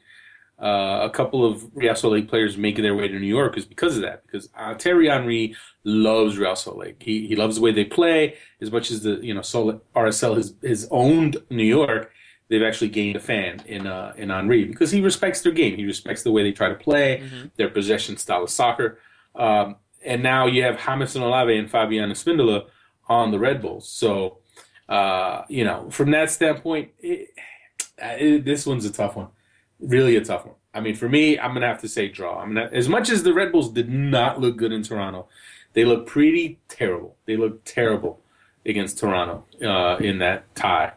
uh, a couple of Real Salt Lake players making their way to New York is because of that. Because uh, Thierry Henry loves Real Salt Lake. He he loves the way they play as much as the you know Sol- RSL has has owned New York. They've actually gained a fan in uh, in Henry because he respects their game. He respects the way they try to play, mm-hmm. their possession style of soccer. Um, and now you have Jamison Olave and Fabian Espindola on the Red Bulls. So, uh, you know, from that standpoint, it, it, this one's a tough one really a tough one. I mean, for me, I'm gonna have to say draw. I'm gonna, as much as the Red Bulls did not look good in Toronto, they look pretty terrible. They look terrible against Toronto uh, in that tie.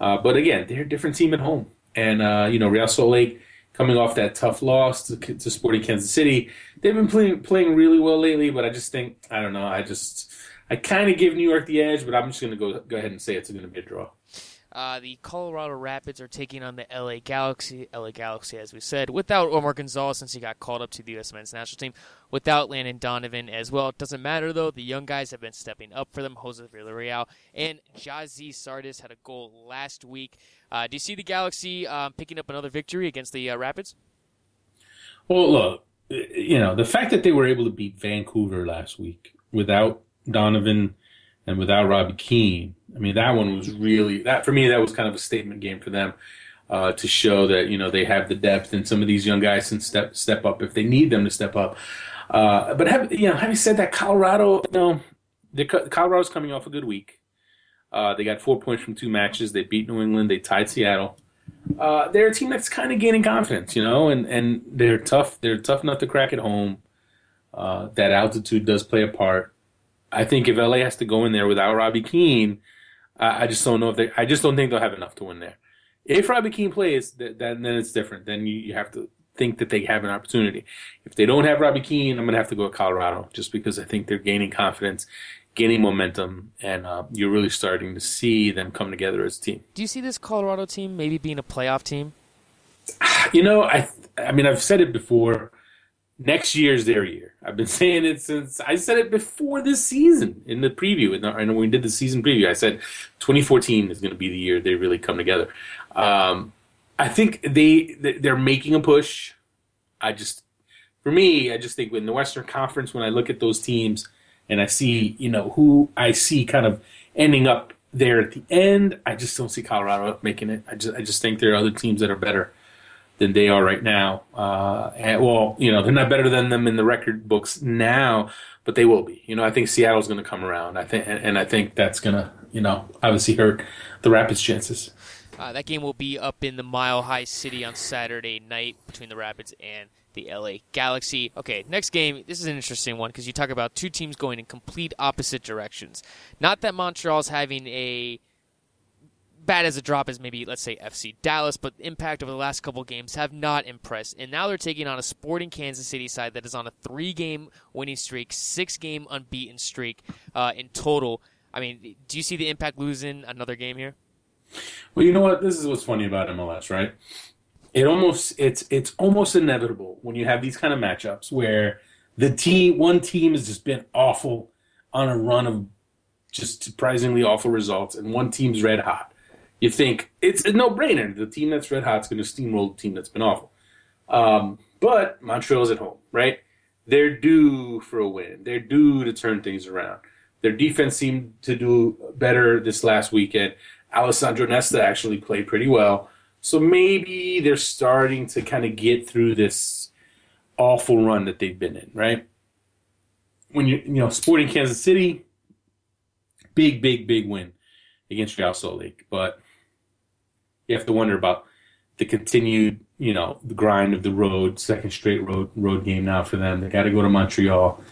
Uh, but again, they're a different team at home, and uh, you know, Real Salt Lake coming off that tough loss to, to Sporting Kansas City, they've been playing playing really well lately. But I just think I don't know. I just I kind of give New York the edge, but I'm just gonna go go ahead and say it's going to be a draw. Uh, the Colorado Rapids are taking on the LA Galaxy. LA Galaxy, as we said, without Omar Gonzalez since he got called up to the U.S. men's national team, without Landon Donovan as well. It doesn't matter though; the young guys have been stepping up for them. Jose Villarreal and Gyasi Zardes had a goal last week. Uh, do you see the Galaxy um, picking up another victory against the uh, Rapids? Well, look, you know the fact that they were able to beat Vancouver last week without Donovan and without Robbie Keane I mean, that one was really that for me. That was kind of a statement game for them uh, to show that you know they have the depth, and some of these young guys can step step up if they need them to step up. Uh, but have, you know, having said that, Colorado, you know, Colorado's coming off a good week. Uh, they got four points from two matches. They beat New England. They tied Seattle. Uh, they're a team that's kind of gaining confidence, you know, and, and they're tough. They're tough enough to crack at home. Uh, that altitude does play a part. I think if LA has to go in there without Robbie Keane, I, I just don't know if they. I just don't think they'll have enough to win there. If Robbie Keane plays, then then it's different. Then you, you have to think that they have an opportunity. If they don't have Robbie Keane, I'm gonna have to go with Colorado just because I think they're gaining confidence, gaining momentum, and uh, you're really starting to see them come together as a team. Do you see this Colorado team maybe being a playoff team? You know, I I mean I've said it before next year's their year. I've been saying it since I said it before this season in the preview. And I know we did the season preview, I said 2014 is going to be the year they really come together. Um, I think they they're making a push. I just, for me, I just think in the Western Conference, when I look at those teams and I see, you know, who I see kind of ending up there at the end, I just don't see Colorado making it. I just I just think there are other teams that are better than they are right now. Uh, and, well, you know, they're not better than them in the record books now, but they will be. You know, I think Seattle's going to come around. I think, and, and I think that's going to, you know, obviously hurt the Rapids' chances. Uh, that game will be up in the Mile High City on Saturday night between the Rapids and the LA Galaxy. Okay, next game. This is an interesting one because you talk about two teams going in complete opposite directions. Not that Montreal's having a bad as a drop as maybe let's say FC Dallas, but impact over the last couple games have not impressed. And now they're taking on a Sporting Kansas City side that is on a three-game winning streak, six-game unbeaten streak uh, in total. I mean, do you see the impact losing another game here? Well, you know what? This is what's funny about MLS, right? It almost it's it's almost inevitable when you have these kind of matchups where the team one team has just been awful on a run of just surprisingly awful results, and one team's red hot. You think it's a no brainer. The team that's red hot is going to steamroll the team that's been awful. Um, but Montreal's at home, right? They're due for a win. They're due to turn things around. Their defense seemed to do better this last weekend. Alessandro Nesta actually played pretty well. So maybe they're starting to kind of get through this awful run that they've been in, right? When you you know, Sporting Kansas City, big, big, big win against Real Salt Lake. But you have to wonder about the continued, you know, the grind of the road, second straight road road game now for them. They got to go to Montreal.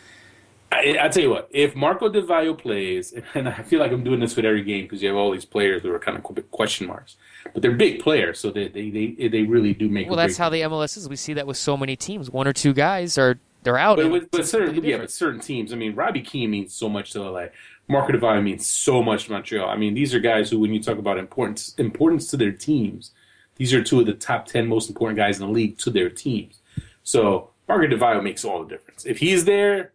I, I tell you what, if Marco Vaio plays, and I feel like I'm doing this with every game because you have all these players who are kind of question marks, but they're big players, so they they they, they really do make. Well, that's how the MLS is. We see that with so many teams. One or two guys are they're out. But, with, but certain yeah, but certain teams. I mean, Robbie Keane means so much to LA. Di Vaio means so much to Montreal. I mean, these are guys who, when you talk about importance importance to their teams, these are two of the top ten most important guys in the league to their teams. So Marco Di Vaio makes all the difference. If he's there,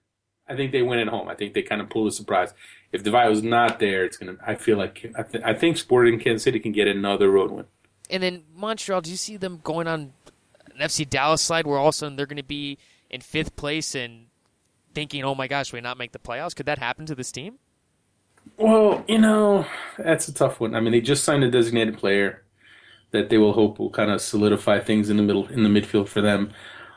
I think they win at home. I think they kind of pull a surprise. If Di Vaio's not there, it's gonna. I feel like I, th- I think Sporting Kansas City can get another road win. And then Montreal, do you see them going on an FC Dallas slide where all of a sudden they're going to be in fifth place and thinking, "Oh my gosh, we not make the playoffs"? Could that happen to this team? Well, you know, that's a tough one. I mean, they just signed a designated player that they will hope will kind of solidify things in the middle in the midfield for them.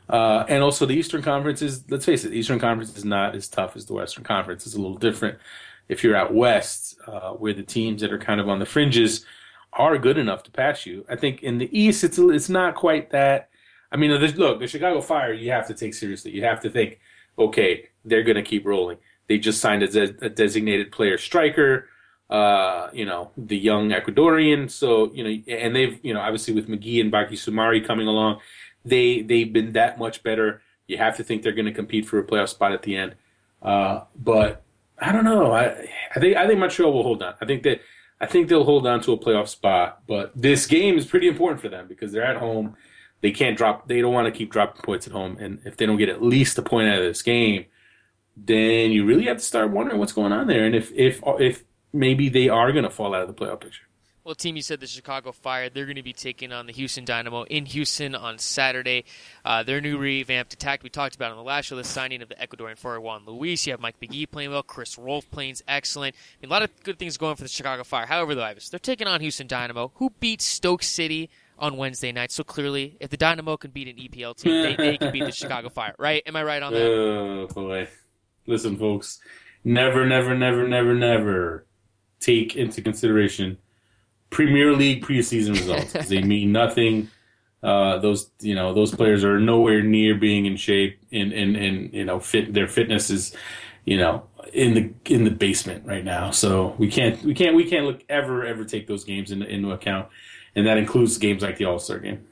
Uh, and also, the Eastern Conference is, let's face it, the Eastern Conference is not as tough as the Western Conference. It's a little different. If you're out West, uh, where the teams that are kind of on the fringes are good enough to pass you, I think in the East, it's it's not quite that. I mean, look, the Chicago Fire, you have to take seriously. You have to think, okay, they're going to keep rolling. They just signed a, a designated player striker, uh, you know, the young Ecuadorian. So, you know, and they've, you know, obviously with Magee and Baki Soumare coming along, they they've been that much better. You have to think they're going to compete for a playoff spot at the end. Uh, but I don't know. I I think I think Montreal will hold on. I think that I think they'll hold on to a playoff spot. But this game is pretty important for them because they're at home. They can't drop. They don't want to keep dropping points at home. And if they don't get at least a point out of this game, then you really have to start wondering what's going on there. And if if if maybe they are going to fall out of the playoff picture. Well, team, you said the Chicago Fire. They're going to be taking on the Houston Dynamo in Houston on Saturday. Uh, their new revamped attack we talked about on the last show, the signing of the Ecuadorian forward Juan Luis. You have Mike Magee playing well, Chris Rolfe playing excellent. I mean, a lot of good things going for the Chicago Fire. However, though, Ives, they're taking on Houston Dynamo, who beat Stoke City on Wednesday night. So clearly, if the Dynamo can beat an EPL team, they, they can beat the Chicago Fire, right? Am I right on that? Oh boy! Listen, folks, never, never, never, never, never take into consideration Premier League preseason results because they mean nothing. Uh, those you know those players are nowhere near being in shape and and, and you know fit their fitness is you know in the in the basement right now. So we can't we can't we can't look ever ever take those games into, into account. And that includes games like the all-star game.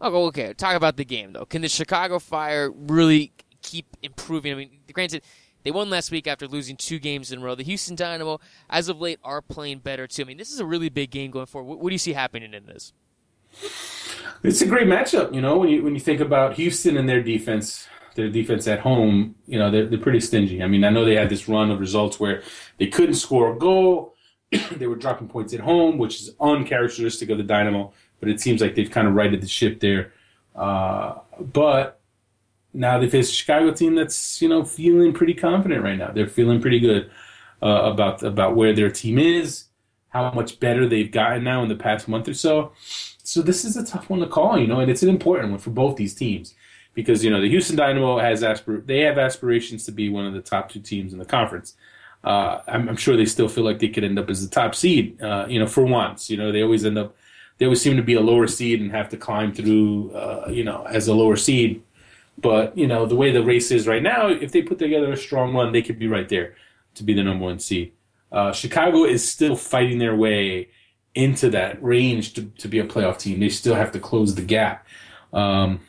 Oh okay. Talk about the game though. Can the chicago fire really keep improving? I mean granted they won last week after losing two games in a row. The Houston Dynamo, as of late, are playing better too. I mean, this is a really big game going forward. What, what do you see happening in this? It's a great matchup, you know. When you when you think about Houston and their defense, their defense at home, you know, they're, they're pretty stingy. I mean, I know they had this run of results where they couldn't score a goal. they were dropping points at home, which is uncharacteristic of the Dynamo. But it seems like they've kind of righted the ship there. Uh, but now they face a Chicago team that's you know feeling pretty confident right now. They're feeling pretty good uh, about about where their team is, how much better they've gotten now in the past month or so. So this is a tough one to call, you know, and it's an important one for both these teams because you know the Houston Dynamo has aspir- they have aspirations to be one of the top two teams in the conference. Uh, I'm, I'm, sure they still feel like they could end up as the top seed, uh, you know, for once. You know, they always end up they always seem to be a lower seed and have to climb through, uh, you know, as a lower seed But you know the way the race is right now, if they put together a strong run, they could be right there to be the number one seed. Uh, Chicago is still fighting their way into that range to, to be a playoff team. They still have to close the gap. Um,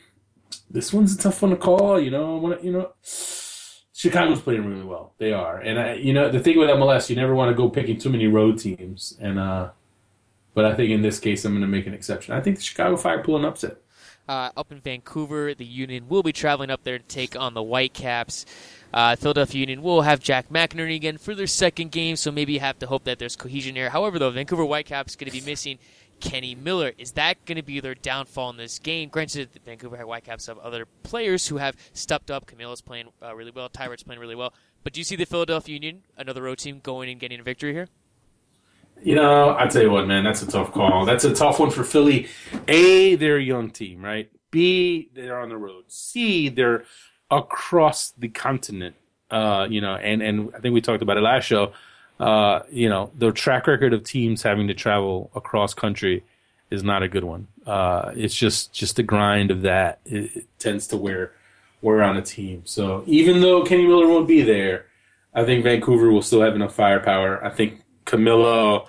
this one's a tough one to call. You know, you know, Chicago's playing really well. They are, and I, you know, the thing with MLS, you never want to go picking too many road teams. And uh, but I think in this case, I'm going to make an exception. I think the Chicago Fire pull an upset. Uh, up in Vancouver, the Union will be traveling up there to take on the Whitecaps. Uh, Philadelphia Union will have Jack McInerney again for their second game, so maybe you have to hope that there's cohesion here. However, though, Vancouver Whitecaps going to be missing Kenny Miller. Is that going to be their downfall in this game? Granted, the Vancouver Whitecaps have other players who have stepped up. Camilo's playing uh, really well. Tyrod's playing really well. But do you see the Philadelphia Union, another road team, going and getting a victory here? You know, I tell you what, man, that's a tough call. That's a tough one for Philly. A, they're a young team, right? B, they're on the road. C, they're across the continent. Uh, you know, and and I think we talked about it last show. Uh, you know, the track record of teams having to travel across country is not a good one. Uh, it's just just the grind of that. It, it, tends to wear wear on a team. So even though Kenny Miller won't be there, I think Vancouver will still have enough firepower. I think Camilo,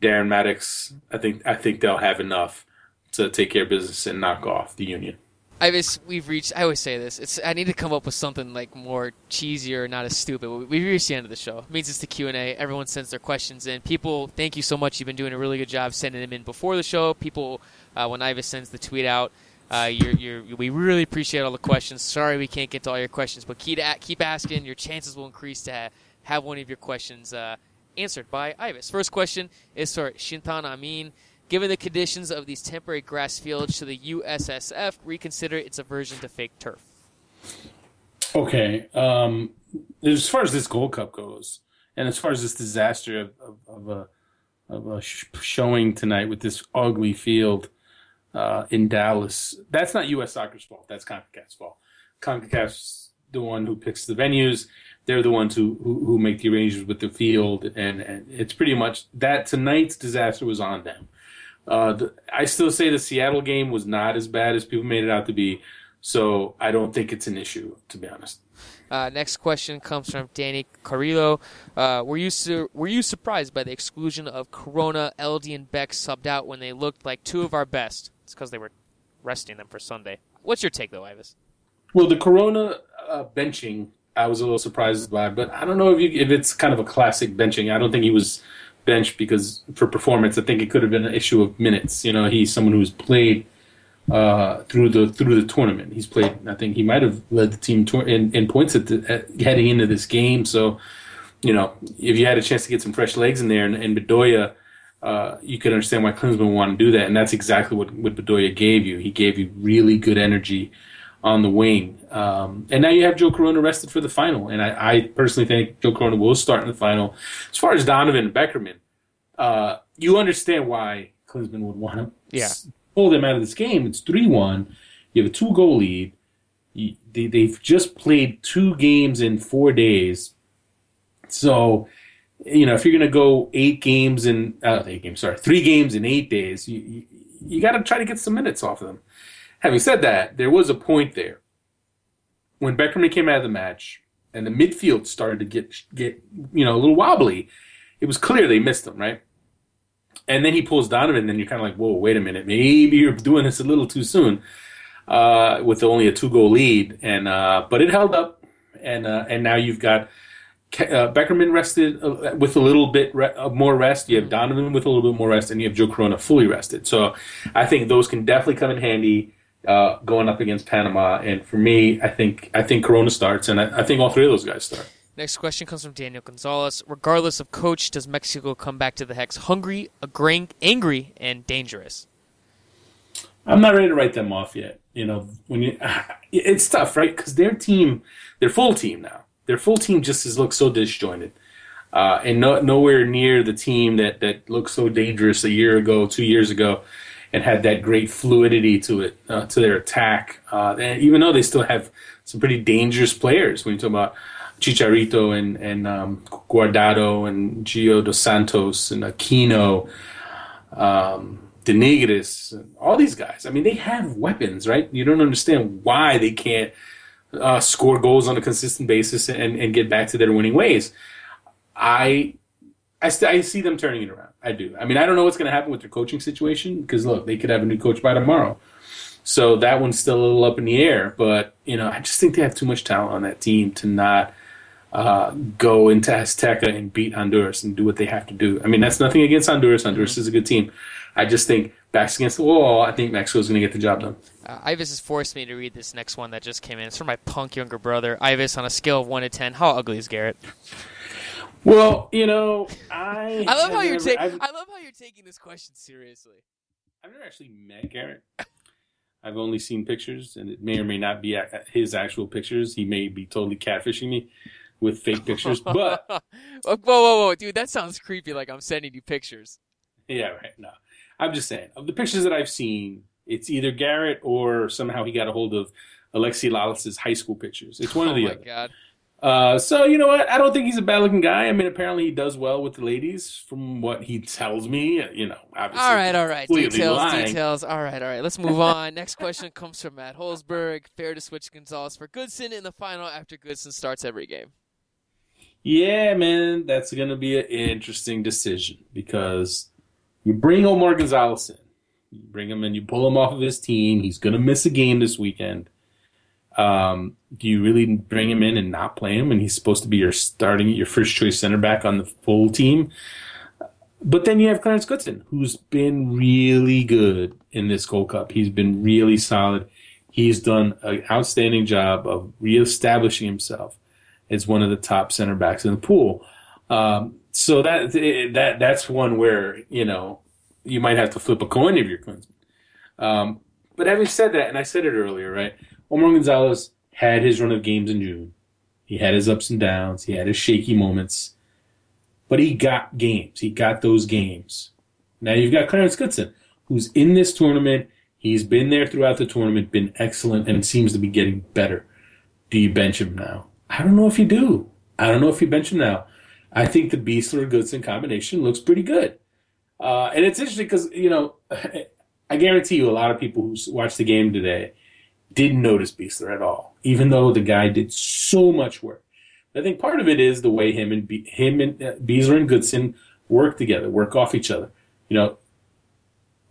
Darren Mattocks, I think I think they'll have enough to take care of business and knock off the Union. I just we've reached. I always say this. It's I need to come up with something like more cheesy or not as stupid. We've reached the end of the show. It means it's the Q and A. Everyone sends their questions in. People, thank you so much. You've been doing a really good job sending them in before the show. People, uh, when Ives sends the tweet out, uh, you're, you're, we really appreciate all the questions. Sorry we can't get to all your questions, but keep keep asking. Your chances will increase to have one of your questions uh, answered by Ives. First question is for Shintan Amin. Given the conditions of these temporary grass fields, should the USSF reconsider its aversion to fake turf? Okay. Um, as far as this Gold Cup goes, and as far as this disaster of, of, of a of a sh- showing tonight with this ugly field uh, in Dallas, that's not U.S. Soccer's fault. That's CONCACAF's fault. CONCACAF's the one who picks the venues. They're the ones who, who, who make the arrangements with the field, and, and it's pretty much that tonight's disaster was on them. Uh, the, I still say the Seattle game was not as bad as people made it out to be, so I don't think it's an issue, to be honest. Uh, next question comes from Danny Carrillo. Uh, were you su- were you surprised by the exclusion of Corona, LD, and Beck subbed out when they looked like two of our best? It's because they were resting them for Sunday. What's your take, though, Ives? Well, the Corona uh, benching, I was a little surprised by, but I don't know if you, if it's kind of a classic benching. I don't think he was bench because for performance, I think it could have been an issue of minutes. You know, he's someone who's played uh, through the through the tournament. He's played. I think he might have led the team in, in points at, the, at heading into this game. So, you know, if you had a chance to get some fresh legs in there, and, and Bedoya, uh, you could understand why Klinsmann wanted to do that, and that's exactly what what Bedoya gave you. He gave you really good energy on the wing. Um, and now you have Joe Corona rested for the final. And I, I, personally think Joe Corona will start in the final. As far as Donovan and Beckerman, uh, you understand why Klinsmann would want to yeah. pull them out of this game. It's 3 1. You have a two goal lead. You, they, they've just played two games in four days. So, you know, if you're going to go eight games in, uh, eight games, sorry, three games in eight days, you, you, you got to try to get some minutes off of them. Having said that, there was a point there when Beckerman came out of the match and the midfield started to get get you know a little wobbly. It was clear they missed him, right? And then he pulls Donovan, and then you're kind of like, whoa, wait a minute, maybe you're doing this a little too soon uh, with only a two goal lead. And uh, but it held up, and uh, and now you've got uh, Beckerman rested uh, with a little bit re- more rest. You have Donovan with a little bit more rest, and you have Joe Corona fully rested. So I think those can definitely come in handy uh, going up against Panama. And for me, I think I think Corona starts, and I, I, think all three of those guys start. Next question comes from Daniel Gonzalez. Regardless of coach, does Mexico come back to the Hex hungry, angry, and dangerous? I'm not ready to write them off yet. You know, when you, it's tough, right? Because their team, their full team now, their full team just has looked so disjointed. Uh, and no, nowhere near the team that, that looked so dangerous a year ago, two years ago and had that great fluidity to it uh, to their attack. Uh, even though they still have some pretty dangerous players, when you talk about Chicharito and and um, Guardado and Gio dos Santos and Aquino, um, De Nigris, all these guys. I mean, they have weapons, right? You don't understand why they can't uh, score goals on a consistent basis and, and get back to their winning ways. I I, st- I see them turning it around. I do. I mean, I don't know what's going to happen with their coaching situation because look, they could have a new coach by tomorrow. So that one's still a little up in the air. But you know, I just think they have too much talent on that team to not uh, go into Azteca and beat Honduras and do what they have to do. I mean, that's nothing against Honduras. Honduras mm-hmm. is a good team. I just think backs against the wall. I think Mexico's going to get the job done. Uh, Ives has forced me to read this next one that just came in. It's from my punk younger brother. Ives, on a scale of one to ten, how ugly is Garrett? Well, you know, I I love how you're taking. I love how you're taking this question seriously. I've never actually met Garrett. I've only seen pictures, and it may or may not be his actual pictures. He may be totally catfishing me with fake pictures, but whoa, whoa, whoa, dude, that sounds creepy. Like I'm sending you pictures. Yeah, right. No, I'm just saying of the pictures that I've seen, it's either Garrett or somehow he got a hold of Alexi Lalas's high school pictures. It's one oh of the other. Oh my god. Uh, so you know what? I don't think he's a bad looking guy. I mean, apparently he does well with the ladies, from what he tells me. You know, obviously. All right, all right. Details, lying. details. All right, all right. Let's move on. Next question comes from Matt Holzberg. Fair to switch Gonzalez for Goodson in the final after Goodson starts every game. Yeah, man, that's gonna be an interesting decision because you bring Omar Gonzalez in, you bring him in, you pull him off of his team. He's gonna miss a game this weekend. Um, do you really bring him in and not play him? And he's supposed to be your starting, your first choice center back on the full team. But then you have Clarence Goodson, who's been really good in this Gold Cup. He's been really solid. He's done an outstanding job of reestablishing himself as one of the top center backs in the pool. Um, so that that that's one where you know you might have to flip a coin if you're Klinsmann. Um, but having said that, and I said it earlier, right? Omar Gonzalez had his run of games in June. He had his ups and downs. He had his shaky moments. But he got games. He got those games. Now you've got Clarence Goodson, who's in this tournament. He's been there throughout the tournament, been excellent, and seems to be getting better. Do you bench him now? I don't know if you do. I don't know if you bench him now. I think the Besler Goodson combination looks pretty good. Uh, and it's interesting because, you know, I guarantee you a lot of people who watched the game today didn't notice Besler at all, even though the guy did so much work. I think part of it is the way him and Be- him and uh, Besler and Goodson work together, work off each other. You know,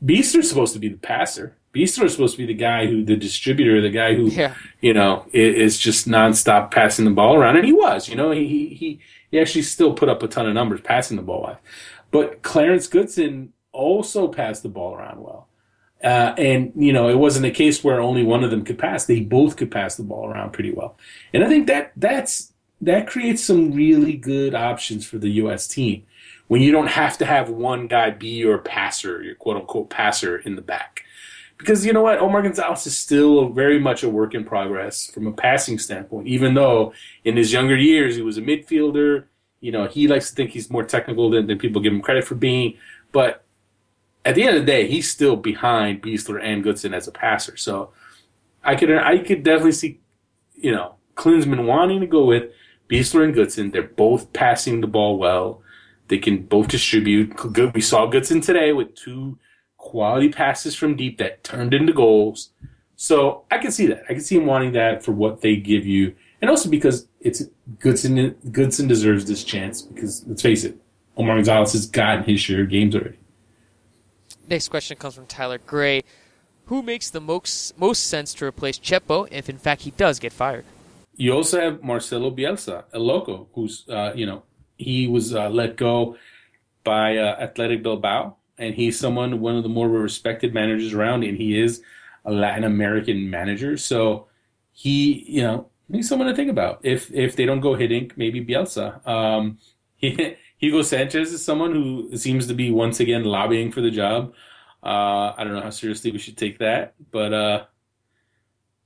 Besler's supposed to be the passer. Besler is supposed to be the guy who, the distributor, the guy who, yeah. you know, is, just nonstop passing the ball around, and he was. You know, he he he actually still put up a ton of numbers passing the ball. But Clarence Goodson also passed the ball around well. Uh, and you know, it wasn't a case where only one of them could pass; they both could pass the ball around pretty well. And I think that that's that creates some really good options for the U.S. team when you don't have to have one guy be your passer, your quote unquote passer in the back. Because you know what, Omar Gonzalez is still very much a work in progress from a passing standpoint. Even though in his younger years he was a midfielder, you know, he likes to think he's more technical than, than people give him credit for being. But at the end of the day, he's still behind Besler and Goodson as a passer. So I could I could definitely see, you know, Klinsmann wanting to go with Besler and Goodson. They're both passing the ball well. They can both distribute. Good. We saw Goodson today with two quality passes from deep that turned into goals. So I can see that. I can see him wanting that for what they give you, and also because it's Goodson. Goodson deserves this chance because let's face it, Omar Gonzalez has gotten his share of games already. Next question comes from Tyler Gray. Who makes the most most sense to replace Chepo if, in fact, he does get fired? You also have Marcelo Bielsa, a loco, who's uh, you know he was uh, let go by uh, Athletic Bilbao, and he's someone one of the more respected managers around, and he is a Latin American manager, so he you know he's someone to think about. If if they don't go Hiddink, maybe Bielsa. Um, he, Hugo Sanchez is someone who seems to be once again lobbying for the job. Uh, I don't know how seriously we should take that, but uh,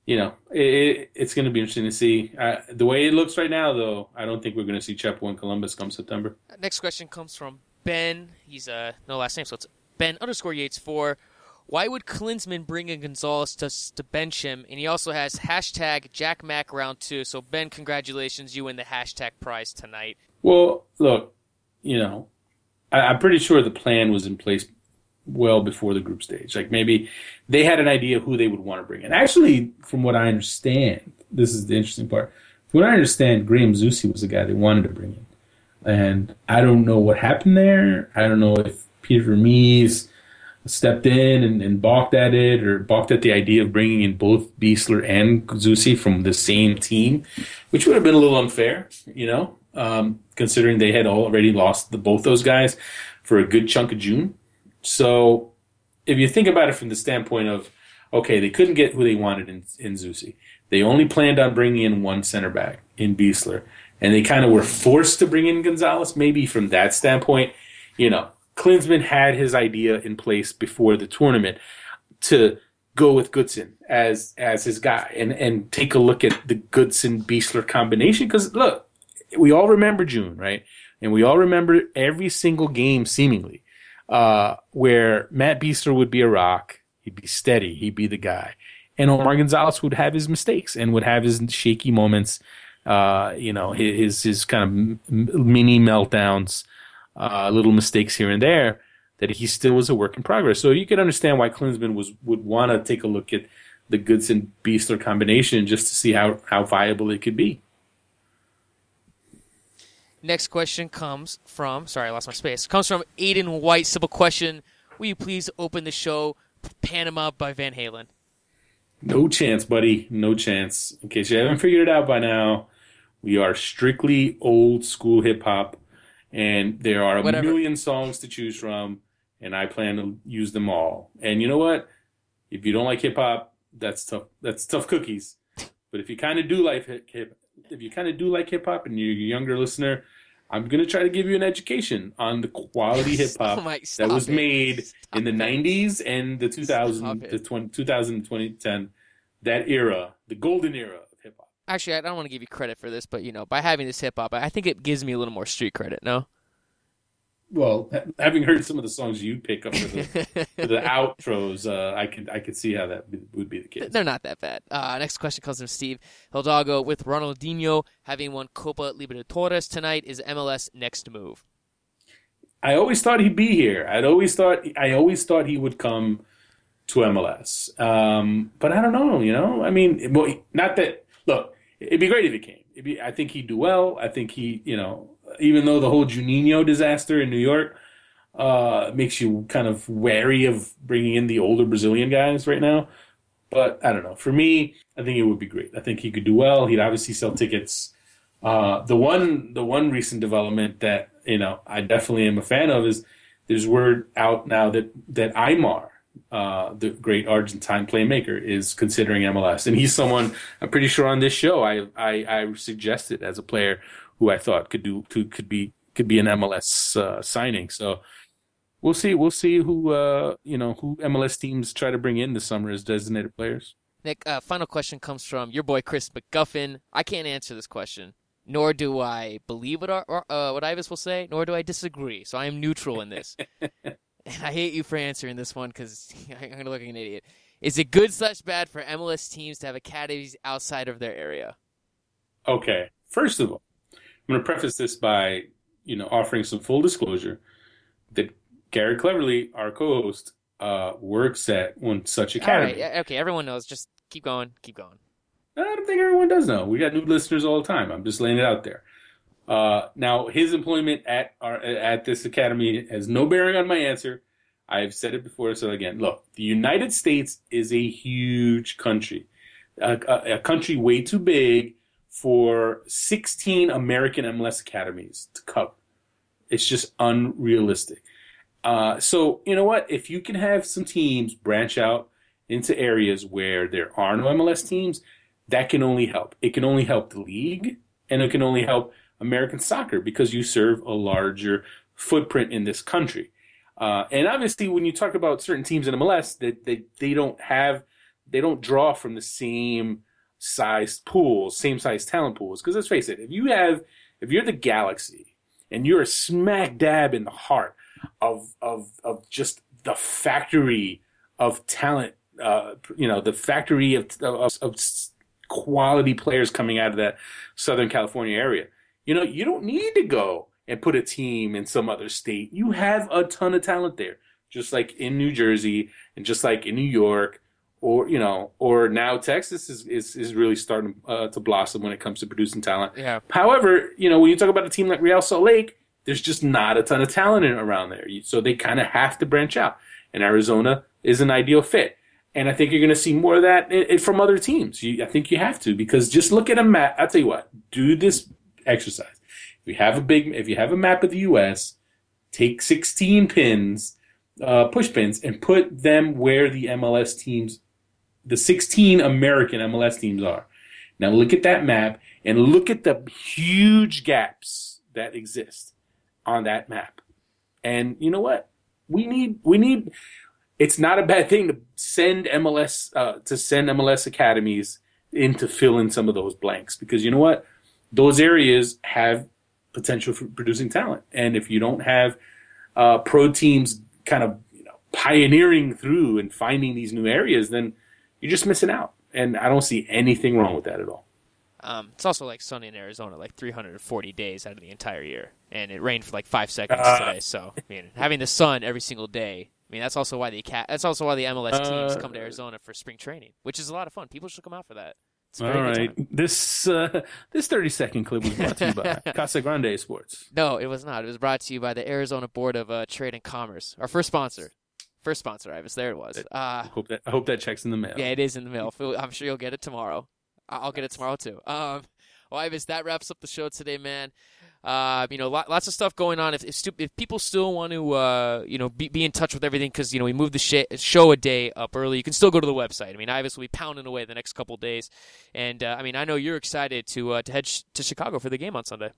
you know, it, it's going to be interesting to see. Uh, the way it looks right now, though, I don't think we're going to see Chepo in Columbus come September. Next question comes from Ben. He's uh no last name, so it's Ben underscore Yates four. Why would Klinsmann bring in Gonzalez to, to bench him? And he also has hashtag Jack Mac round two. So Ben, congratulations, you win the hashtag prize tonight. Well, look, you know, I, am pretty sure the plan was in place well before the group stage. Like maybe they had an idea who they would want to bring in. Actually, from what I understand, this is the interesting part. From what I understand, Graham Zusi was the guy they wanted to bring in. And I don't know what happened there. I don't know if Peter Vermes stepped in and, and balked at it or balked at the idea of bringing in both Besler and Zusi from the same team, which would have been a little unfair, you know, um, considering they had already lost the, both those guys for a good chunk of June. So if you think about it from the standpoint of, okay, they couldn't get who they wanted in, in Zusi. They only planned on bringing in one center back in Besler, and they kind of were forced to bring in Gonzalez. Maybe from that standpoint, you know, Klinsmann had his idea in place before the tournament to go with Goodson as as his guy and and take a look at the Goodson Besler combination because look, we all remember June, right? And we all remember every single game seemingly uh, where Matt Besler would be a rock, he'd be steady, he'd be the guy, and Omar Gonzalez would have his mistakes and would have his shaky moments, uh, you know, his his kind of mini meltdowns uh, little mistakes here and there, that he still was a work in progress. So you can understand why Klinsmann was would want to take a look at the Goodson Besler combination just to see how, how viable it could be. Next question comes from sorry, I lost my space. Comes from Aiden White. Simple question. Will you please open the show Panama by Van Halen? No chance, buddy. No chance. In case you haven't figured it out by now, we are strictly old school hip hop and there are a Whatever. million songs to choose from, and I plan to use them all. And you know what? If you don't like hip hop, that's tough. That's tough cookies. But if you kind of do like hip, if you kind of do like hip hop, and you're a younger listener, I'm gonna try to give you an education on the quality hip hop that was it. made stop in the it. '90s and the 2000, the 20, 2000, 2010, that era, the golden era of hip hop. actually, I don't want to give you credit for this, but you know, by having this hip hop, I think it gives me a little more street credit. No. Well, having heard some of the songs you pick up for the, for the outros, uh, I could I could see how that would be the case. They're not that bad. Uh, next question comes from Steve Hildago with Ronaldinho having won Copa Libertadores tonight. Is MLS next move? I always thought he'd be here. I'd always thought I always thought he would come to MLS. Um, but I don't know. You know, I mean, well, not that. Look, It'd be great if he came. Be, I think he'd do well. I think he, you know, even though the whole Juninho disaster in New York uh, makes you kind of wary of bringing in the older Brazilian guys right now. But I don't know. For me, I think it would be great. I think he could do well. He'd obviously sell tickets. Uh, the one, the one recent development that you know I definitely am a fan of is there's word out now that that Aimar uh, the great Argentine playmaker, is considering MLS, and he's someone I'm pretty sure on this show I I, I suggested as a player who I thought could do could, could be could be an MLS uh, signing. So we'll see we'll see who uh, you know who MLS teams try to bring in this summer as designated players. Nick, uh, final question comes from your boy Chris McGuffin. I can't answer this question, nor do I believe what our, uh, what Ives will say, nor do I disagree. So I am neutral in this. and I hate you for answering this one because I'm going to look like an idiot. Is it good slash bad for MLS teams to have academies outside of their area? Okay. First of all, I'm going to preface this by, you know, offering some full disclosure that Gary Cleverly, our co-host, uh, works at one such academy. okay, everyone knows. Just keep going, keep going. I don't think everyone does know. We got new listeners all the time. I'm just laying it out there. Uh, now, his employment at our, at this academy has no bearing on my answer. I've said it before, so again, look, the United States is a huge country, a, a, a country way too big for 16 American MLS academies to cover. It's just unrealistic. Uh, so you know what? If you can have some teams branch out into areas where there are no MLS teams, that can only help. It can only help the league, and it can only help American soccer because you serve a larger footprint in this country. Uh, and obviously, when you talk about certain teams in MLS, that they, they don't have, they don't draw from the same size pools, same size talent pools. Because let's face it, if you have, if you're the Galaxy and you're a smack dab in the heart of of of just the factory of talent, uh, you know, the factory of, of, of quality players coming out of that Southern California area you know, you don't need to go and put a team in some other state. You have a ton of talent there. just like in New Jersey and just like in New York, or you know, or now Texas is is, is really starting uh, to blossom when it comes to producing talent. Yeah. However, you know, when you talk about a team like Real Salt Lake, there's just not a ton of talent in, around there, so they kind of have to branch out. And Arizona is an ideal fit. And I think you're going to see more of that it, it, from other teams. You, I think you have to because just look at a map. I'll tell you what, do this exercise. If you have a big, if you have a map of the U.S., take 16 pins, uh, push pins, and put them where the MLS teams, the 16 American MLS teams are. Now look at that map and look at the huge gaps that exist on that map. And you know what? We need, we need, it's not a bad thing to send MLS uh, to send MLS academies in to fill in some of those blanks because you know what those areas have potential for producing talent and if you don't have uh, pro teams kind of you know pioneering through and finding these new areas then you're just missing out and I don't see anything wrong with that at all. Um, it's also like sunny in Arizona, like 340 days out of the entire year, and it rained for like five seconds uh, today. So, I mean, having the sun every single day I mean, that's also why the that's also why the MLS teams uh, come to Arizona for spring training, which is a lot of fun. People should come out for that. All right, this uh, this thirty second clip was brought to you by Casa Grande Sports. No, it was not. It was brought to you by the Arizona Board of uh, Trade and Commerce, our first sponsor. First sponsor, Ives. There it was. Uh, I hope that I hope that checks in the mail. Yeah, it is in the mail. I'm sure you'll get it tomorrow. I'll get it tomorrow too. Um, well, Ives, that wraps up the show today, man. Uh, you know, lots of stuff going on. If if, stu- if people still want to, uh, you know, be, be in touch with everything because you know we moved the sh- show a day up early, you can still go to the website. I mean, Ives will be pounding away the next couple days, and uh, I mean, I know you're excited to uh, to head sh- to Chicago for the game on Sunday.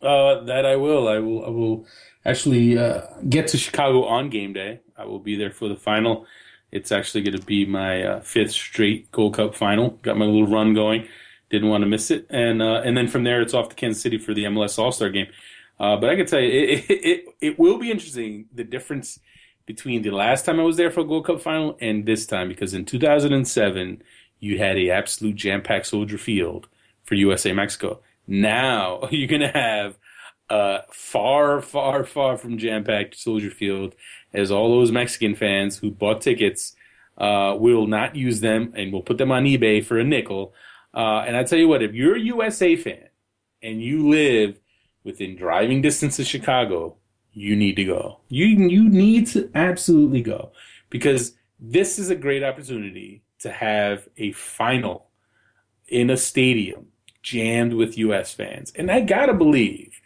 Uh, that I will. I will. I will actually uh, get to Chicago on game day. I will be there for the final. It's actually going to be my uh, fifth straight Gold Cup final. Got my little run going didn't want to miss it, and uh, and then from there it's off to Kansas City for the MLS All Star game. Uh, but I can tell you, it, it, it, it will be interesting the difference between the last time I was there for a Gold Cup final and this time because in 2007 you had a absolute jam packed Soldier Field for USA Mexico. Now you're gonna have uh, far, far, far from jam packed Soldier Field as all those Mexican fans who bought tickets uh, will not use them and will put them on eBay for a nickel. Uh, and I tell you what, if you're a USA fan and you live within driving distance of Chicago, you need to go. You you need to absolutely go because this is a great opportunity to have a final in a stadium jammed with US fans. And I got to believe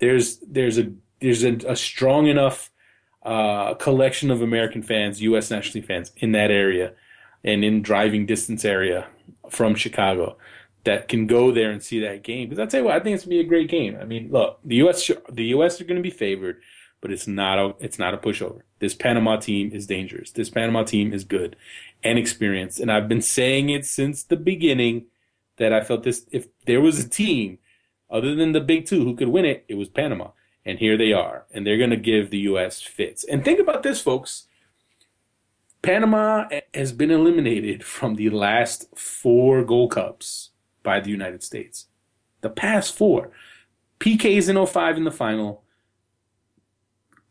there's there's a there's a, a strong enough uh, collection of American fans, U.S. national fans in that area and in driving distance area from Chicago that can go there and see that game. Because I tell you what, I think it's gonna be a great game. I mean, look, the U.S. the U.S. are to be favored, but it's not a it's not a pushover. This Panama team is dangerous. This Panama team is good and experienced, and I've been saying it since the beginning that I felt this. If there was a team other than the big two who could win it, it was Panama, and here they are, and they're going to give the U.S. fits. And think about this, folks. Panama has been eliminated from the last four Gold Cups by the United States. The past four. PKs in 05 in the final,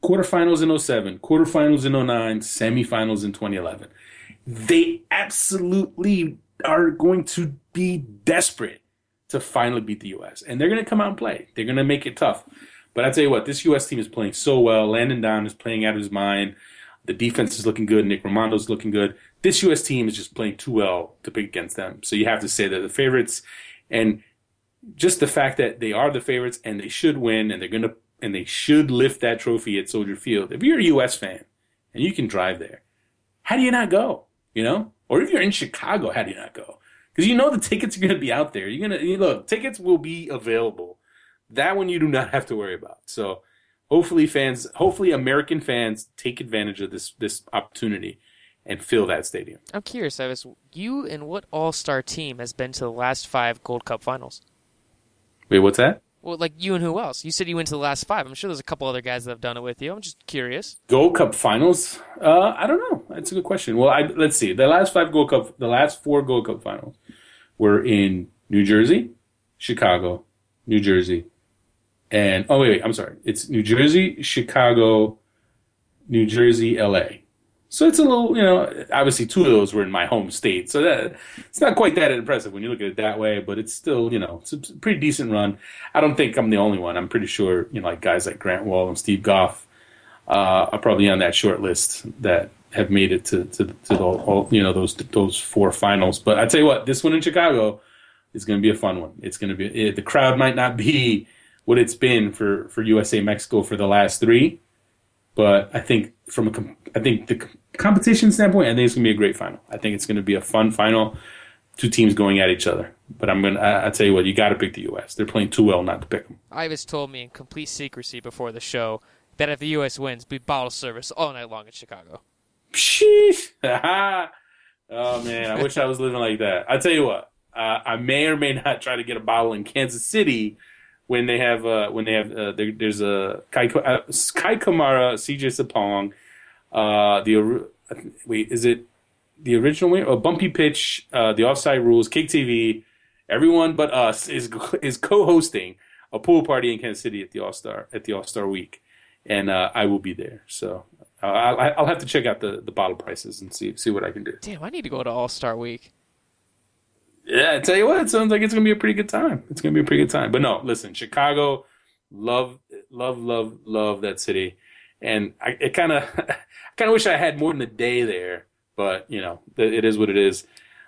quarterfinals in 07, quarterfinals in 09, semifinals in 2011. They absolutely are going to be desperate to finally beat the U.S. And they're going to come out and play. They're going to make it tough. But I tell you what, this U.S. team is playing so well. Landon Donovan is playing out of his mind. The defense is looking good. Nick Rimando's looking good. This U.S. team is just playing too well to pick against them. So you have to say they're the favorites. And just the fact that they are the favorites and they should win and they're to, and they should lift that trophy at Soldier Field. If you're a U.S. fan and you can drive there, how do you not go? You know? Or if you're in Chicago, how do you not go? Because you know the tickets are to be out there. You're to, you look, tickets will be available. That one you do not have to worry about. So, hopefully fans, hopefully American fans take advantage of this this opportunity and fill that stadium. I'm curious, Ives, you and what All Star team has been to the last five Gold Cup finals? Wait, what's that? Well, like you and who else? You said you went to the last five. I'm sure there's a couple other guys that have done it with you. I'm just curious. Gold Cup finals? Uh, I don't know. That's a good question. Well, I, let's see. The last five Gold Cup, the last four Gold Cup finals were in New Jersey, Chicago, New Jersey, and oh wait, wait, I'm sorry. It's New Jersey, Chicago, New Jersey, L.A. So it's a little, you know, obviously two of those were in my home state. So that it's not quite that impressive when you look at it that way, but it's still, you know, it's a pretty decent run. I don't think I'm the only one. I'm pretty sure, you know, like guys like Grant Wahl and Steve Goff uh, are probably on that short list that have made it to to, to the, all, you know those those four finals. But I tell you what, this one in Chicago is going to be a fun one. It's going to be it, the crowd might not be what it's been for for USA Mexico for the last three, but I think from a I think the competition standpoint, I think it's going to be a great final. I think it's going to be a fun final. Two teams going at each other. But I'm going to, I, I tell you what, you got to pick the U.S. They're playing too well not to pick them. Ives told me in complete secrecy before the show that if the U.S. wins, be bottle service all night long in Chicago. Sheesh. oh, man. I wish I was living like that. I tell you what, uh, I may or may not try to get a bottle in Kansas City when they have uh, when they have uh, there, there's a Kei, uh, Kei Kamara, CJ Sapong, uh, the wait, is it the original way? Oh, bumpy pitch, uh, the offside rules, Kick TV. Everyone but us is is co-hosting a pool party in Kansas City at the All Star at the All Star Week, and uh, I will be there. So I'll, I'll have to check out the, the bottle prices and see see what I can do. Damn, I need to go to All Star Week. Yeah, I tell you what, it sounds like it's gonna be a pretty good time. It's gonna be a pretty good time. But no, listen, Chicago, love, love, love, love that city, and I it kind of I kind of wish I had more than a day there, but you know, it is what it is.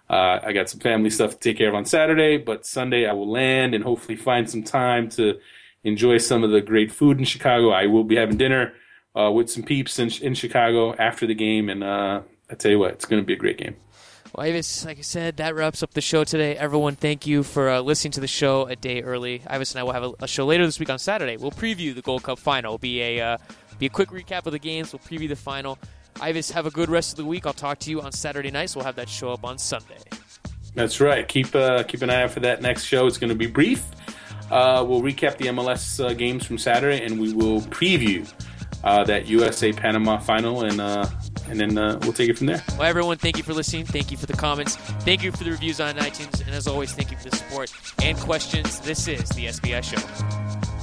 Uh, I got some family stuff to take care of on Saturday, but Sunday I will land and hopefully find some time to enjoy some of the great food in Chicago. I will be having dinner uh, with some peeps in, in Chicago after the game, and uh, I tell you what, it's going to be a great game. Ives, like I said, that wraps up the show today. Everyone, thank you for uh, listening to the show a day early. Ives and I will have a, a, show later this week on Saturday. We'll preview the Gold Cup final. It'll be a uh, be a quick recap of the games. We'll preview the final. Ives, have a good rest of the week. I'll talk to you on Saturday night, so we'll have that show up on Sunday. That's right. Keep uh, keep an eye out for that next show. It's going to be brief. Uh, we'll recap the MLS uh, games from Saturday, and we will preview uh, that USA Panama final, and uh, and then uh, we'll take it from there. Well, everyone, thank you for listening. Thank you for the comments. Thank you for the reviews on iTunes, and as always, thank you for the support and questions. This is the SBI Show.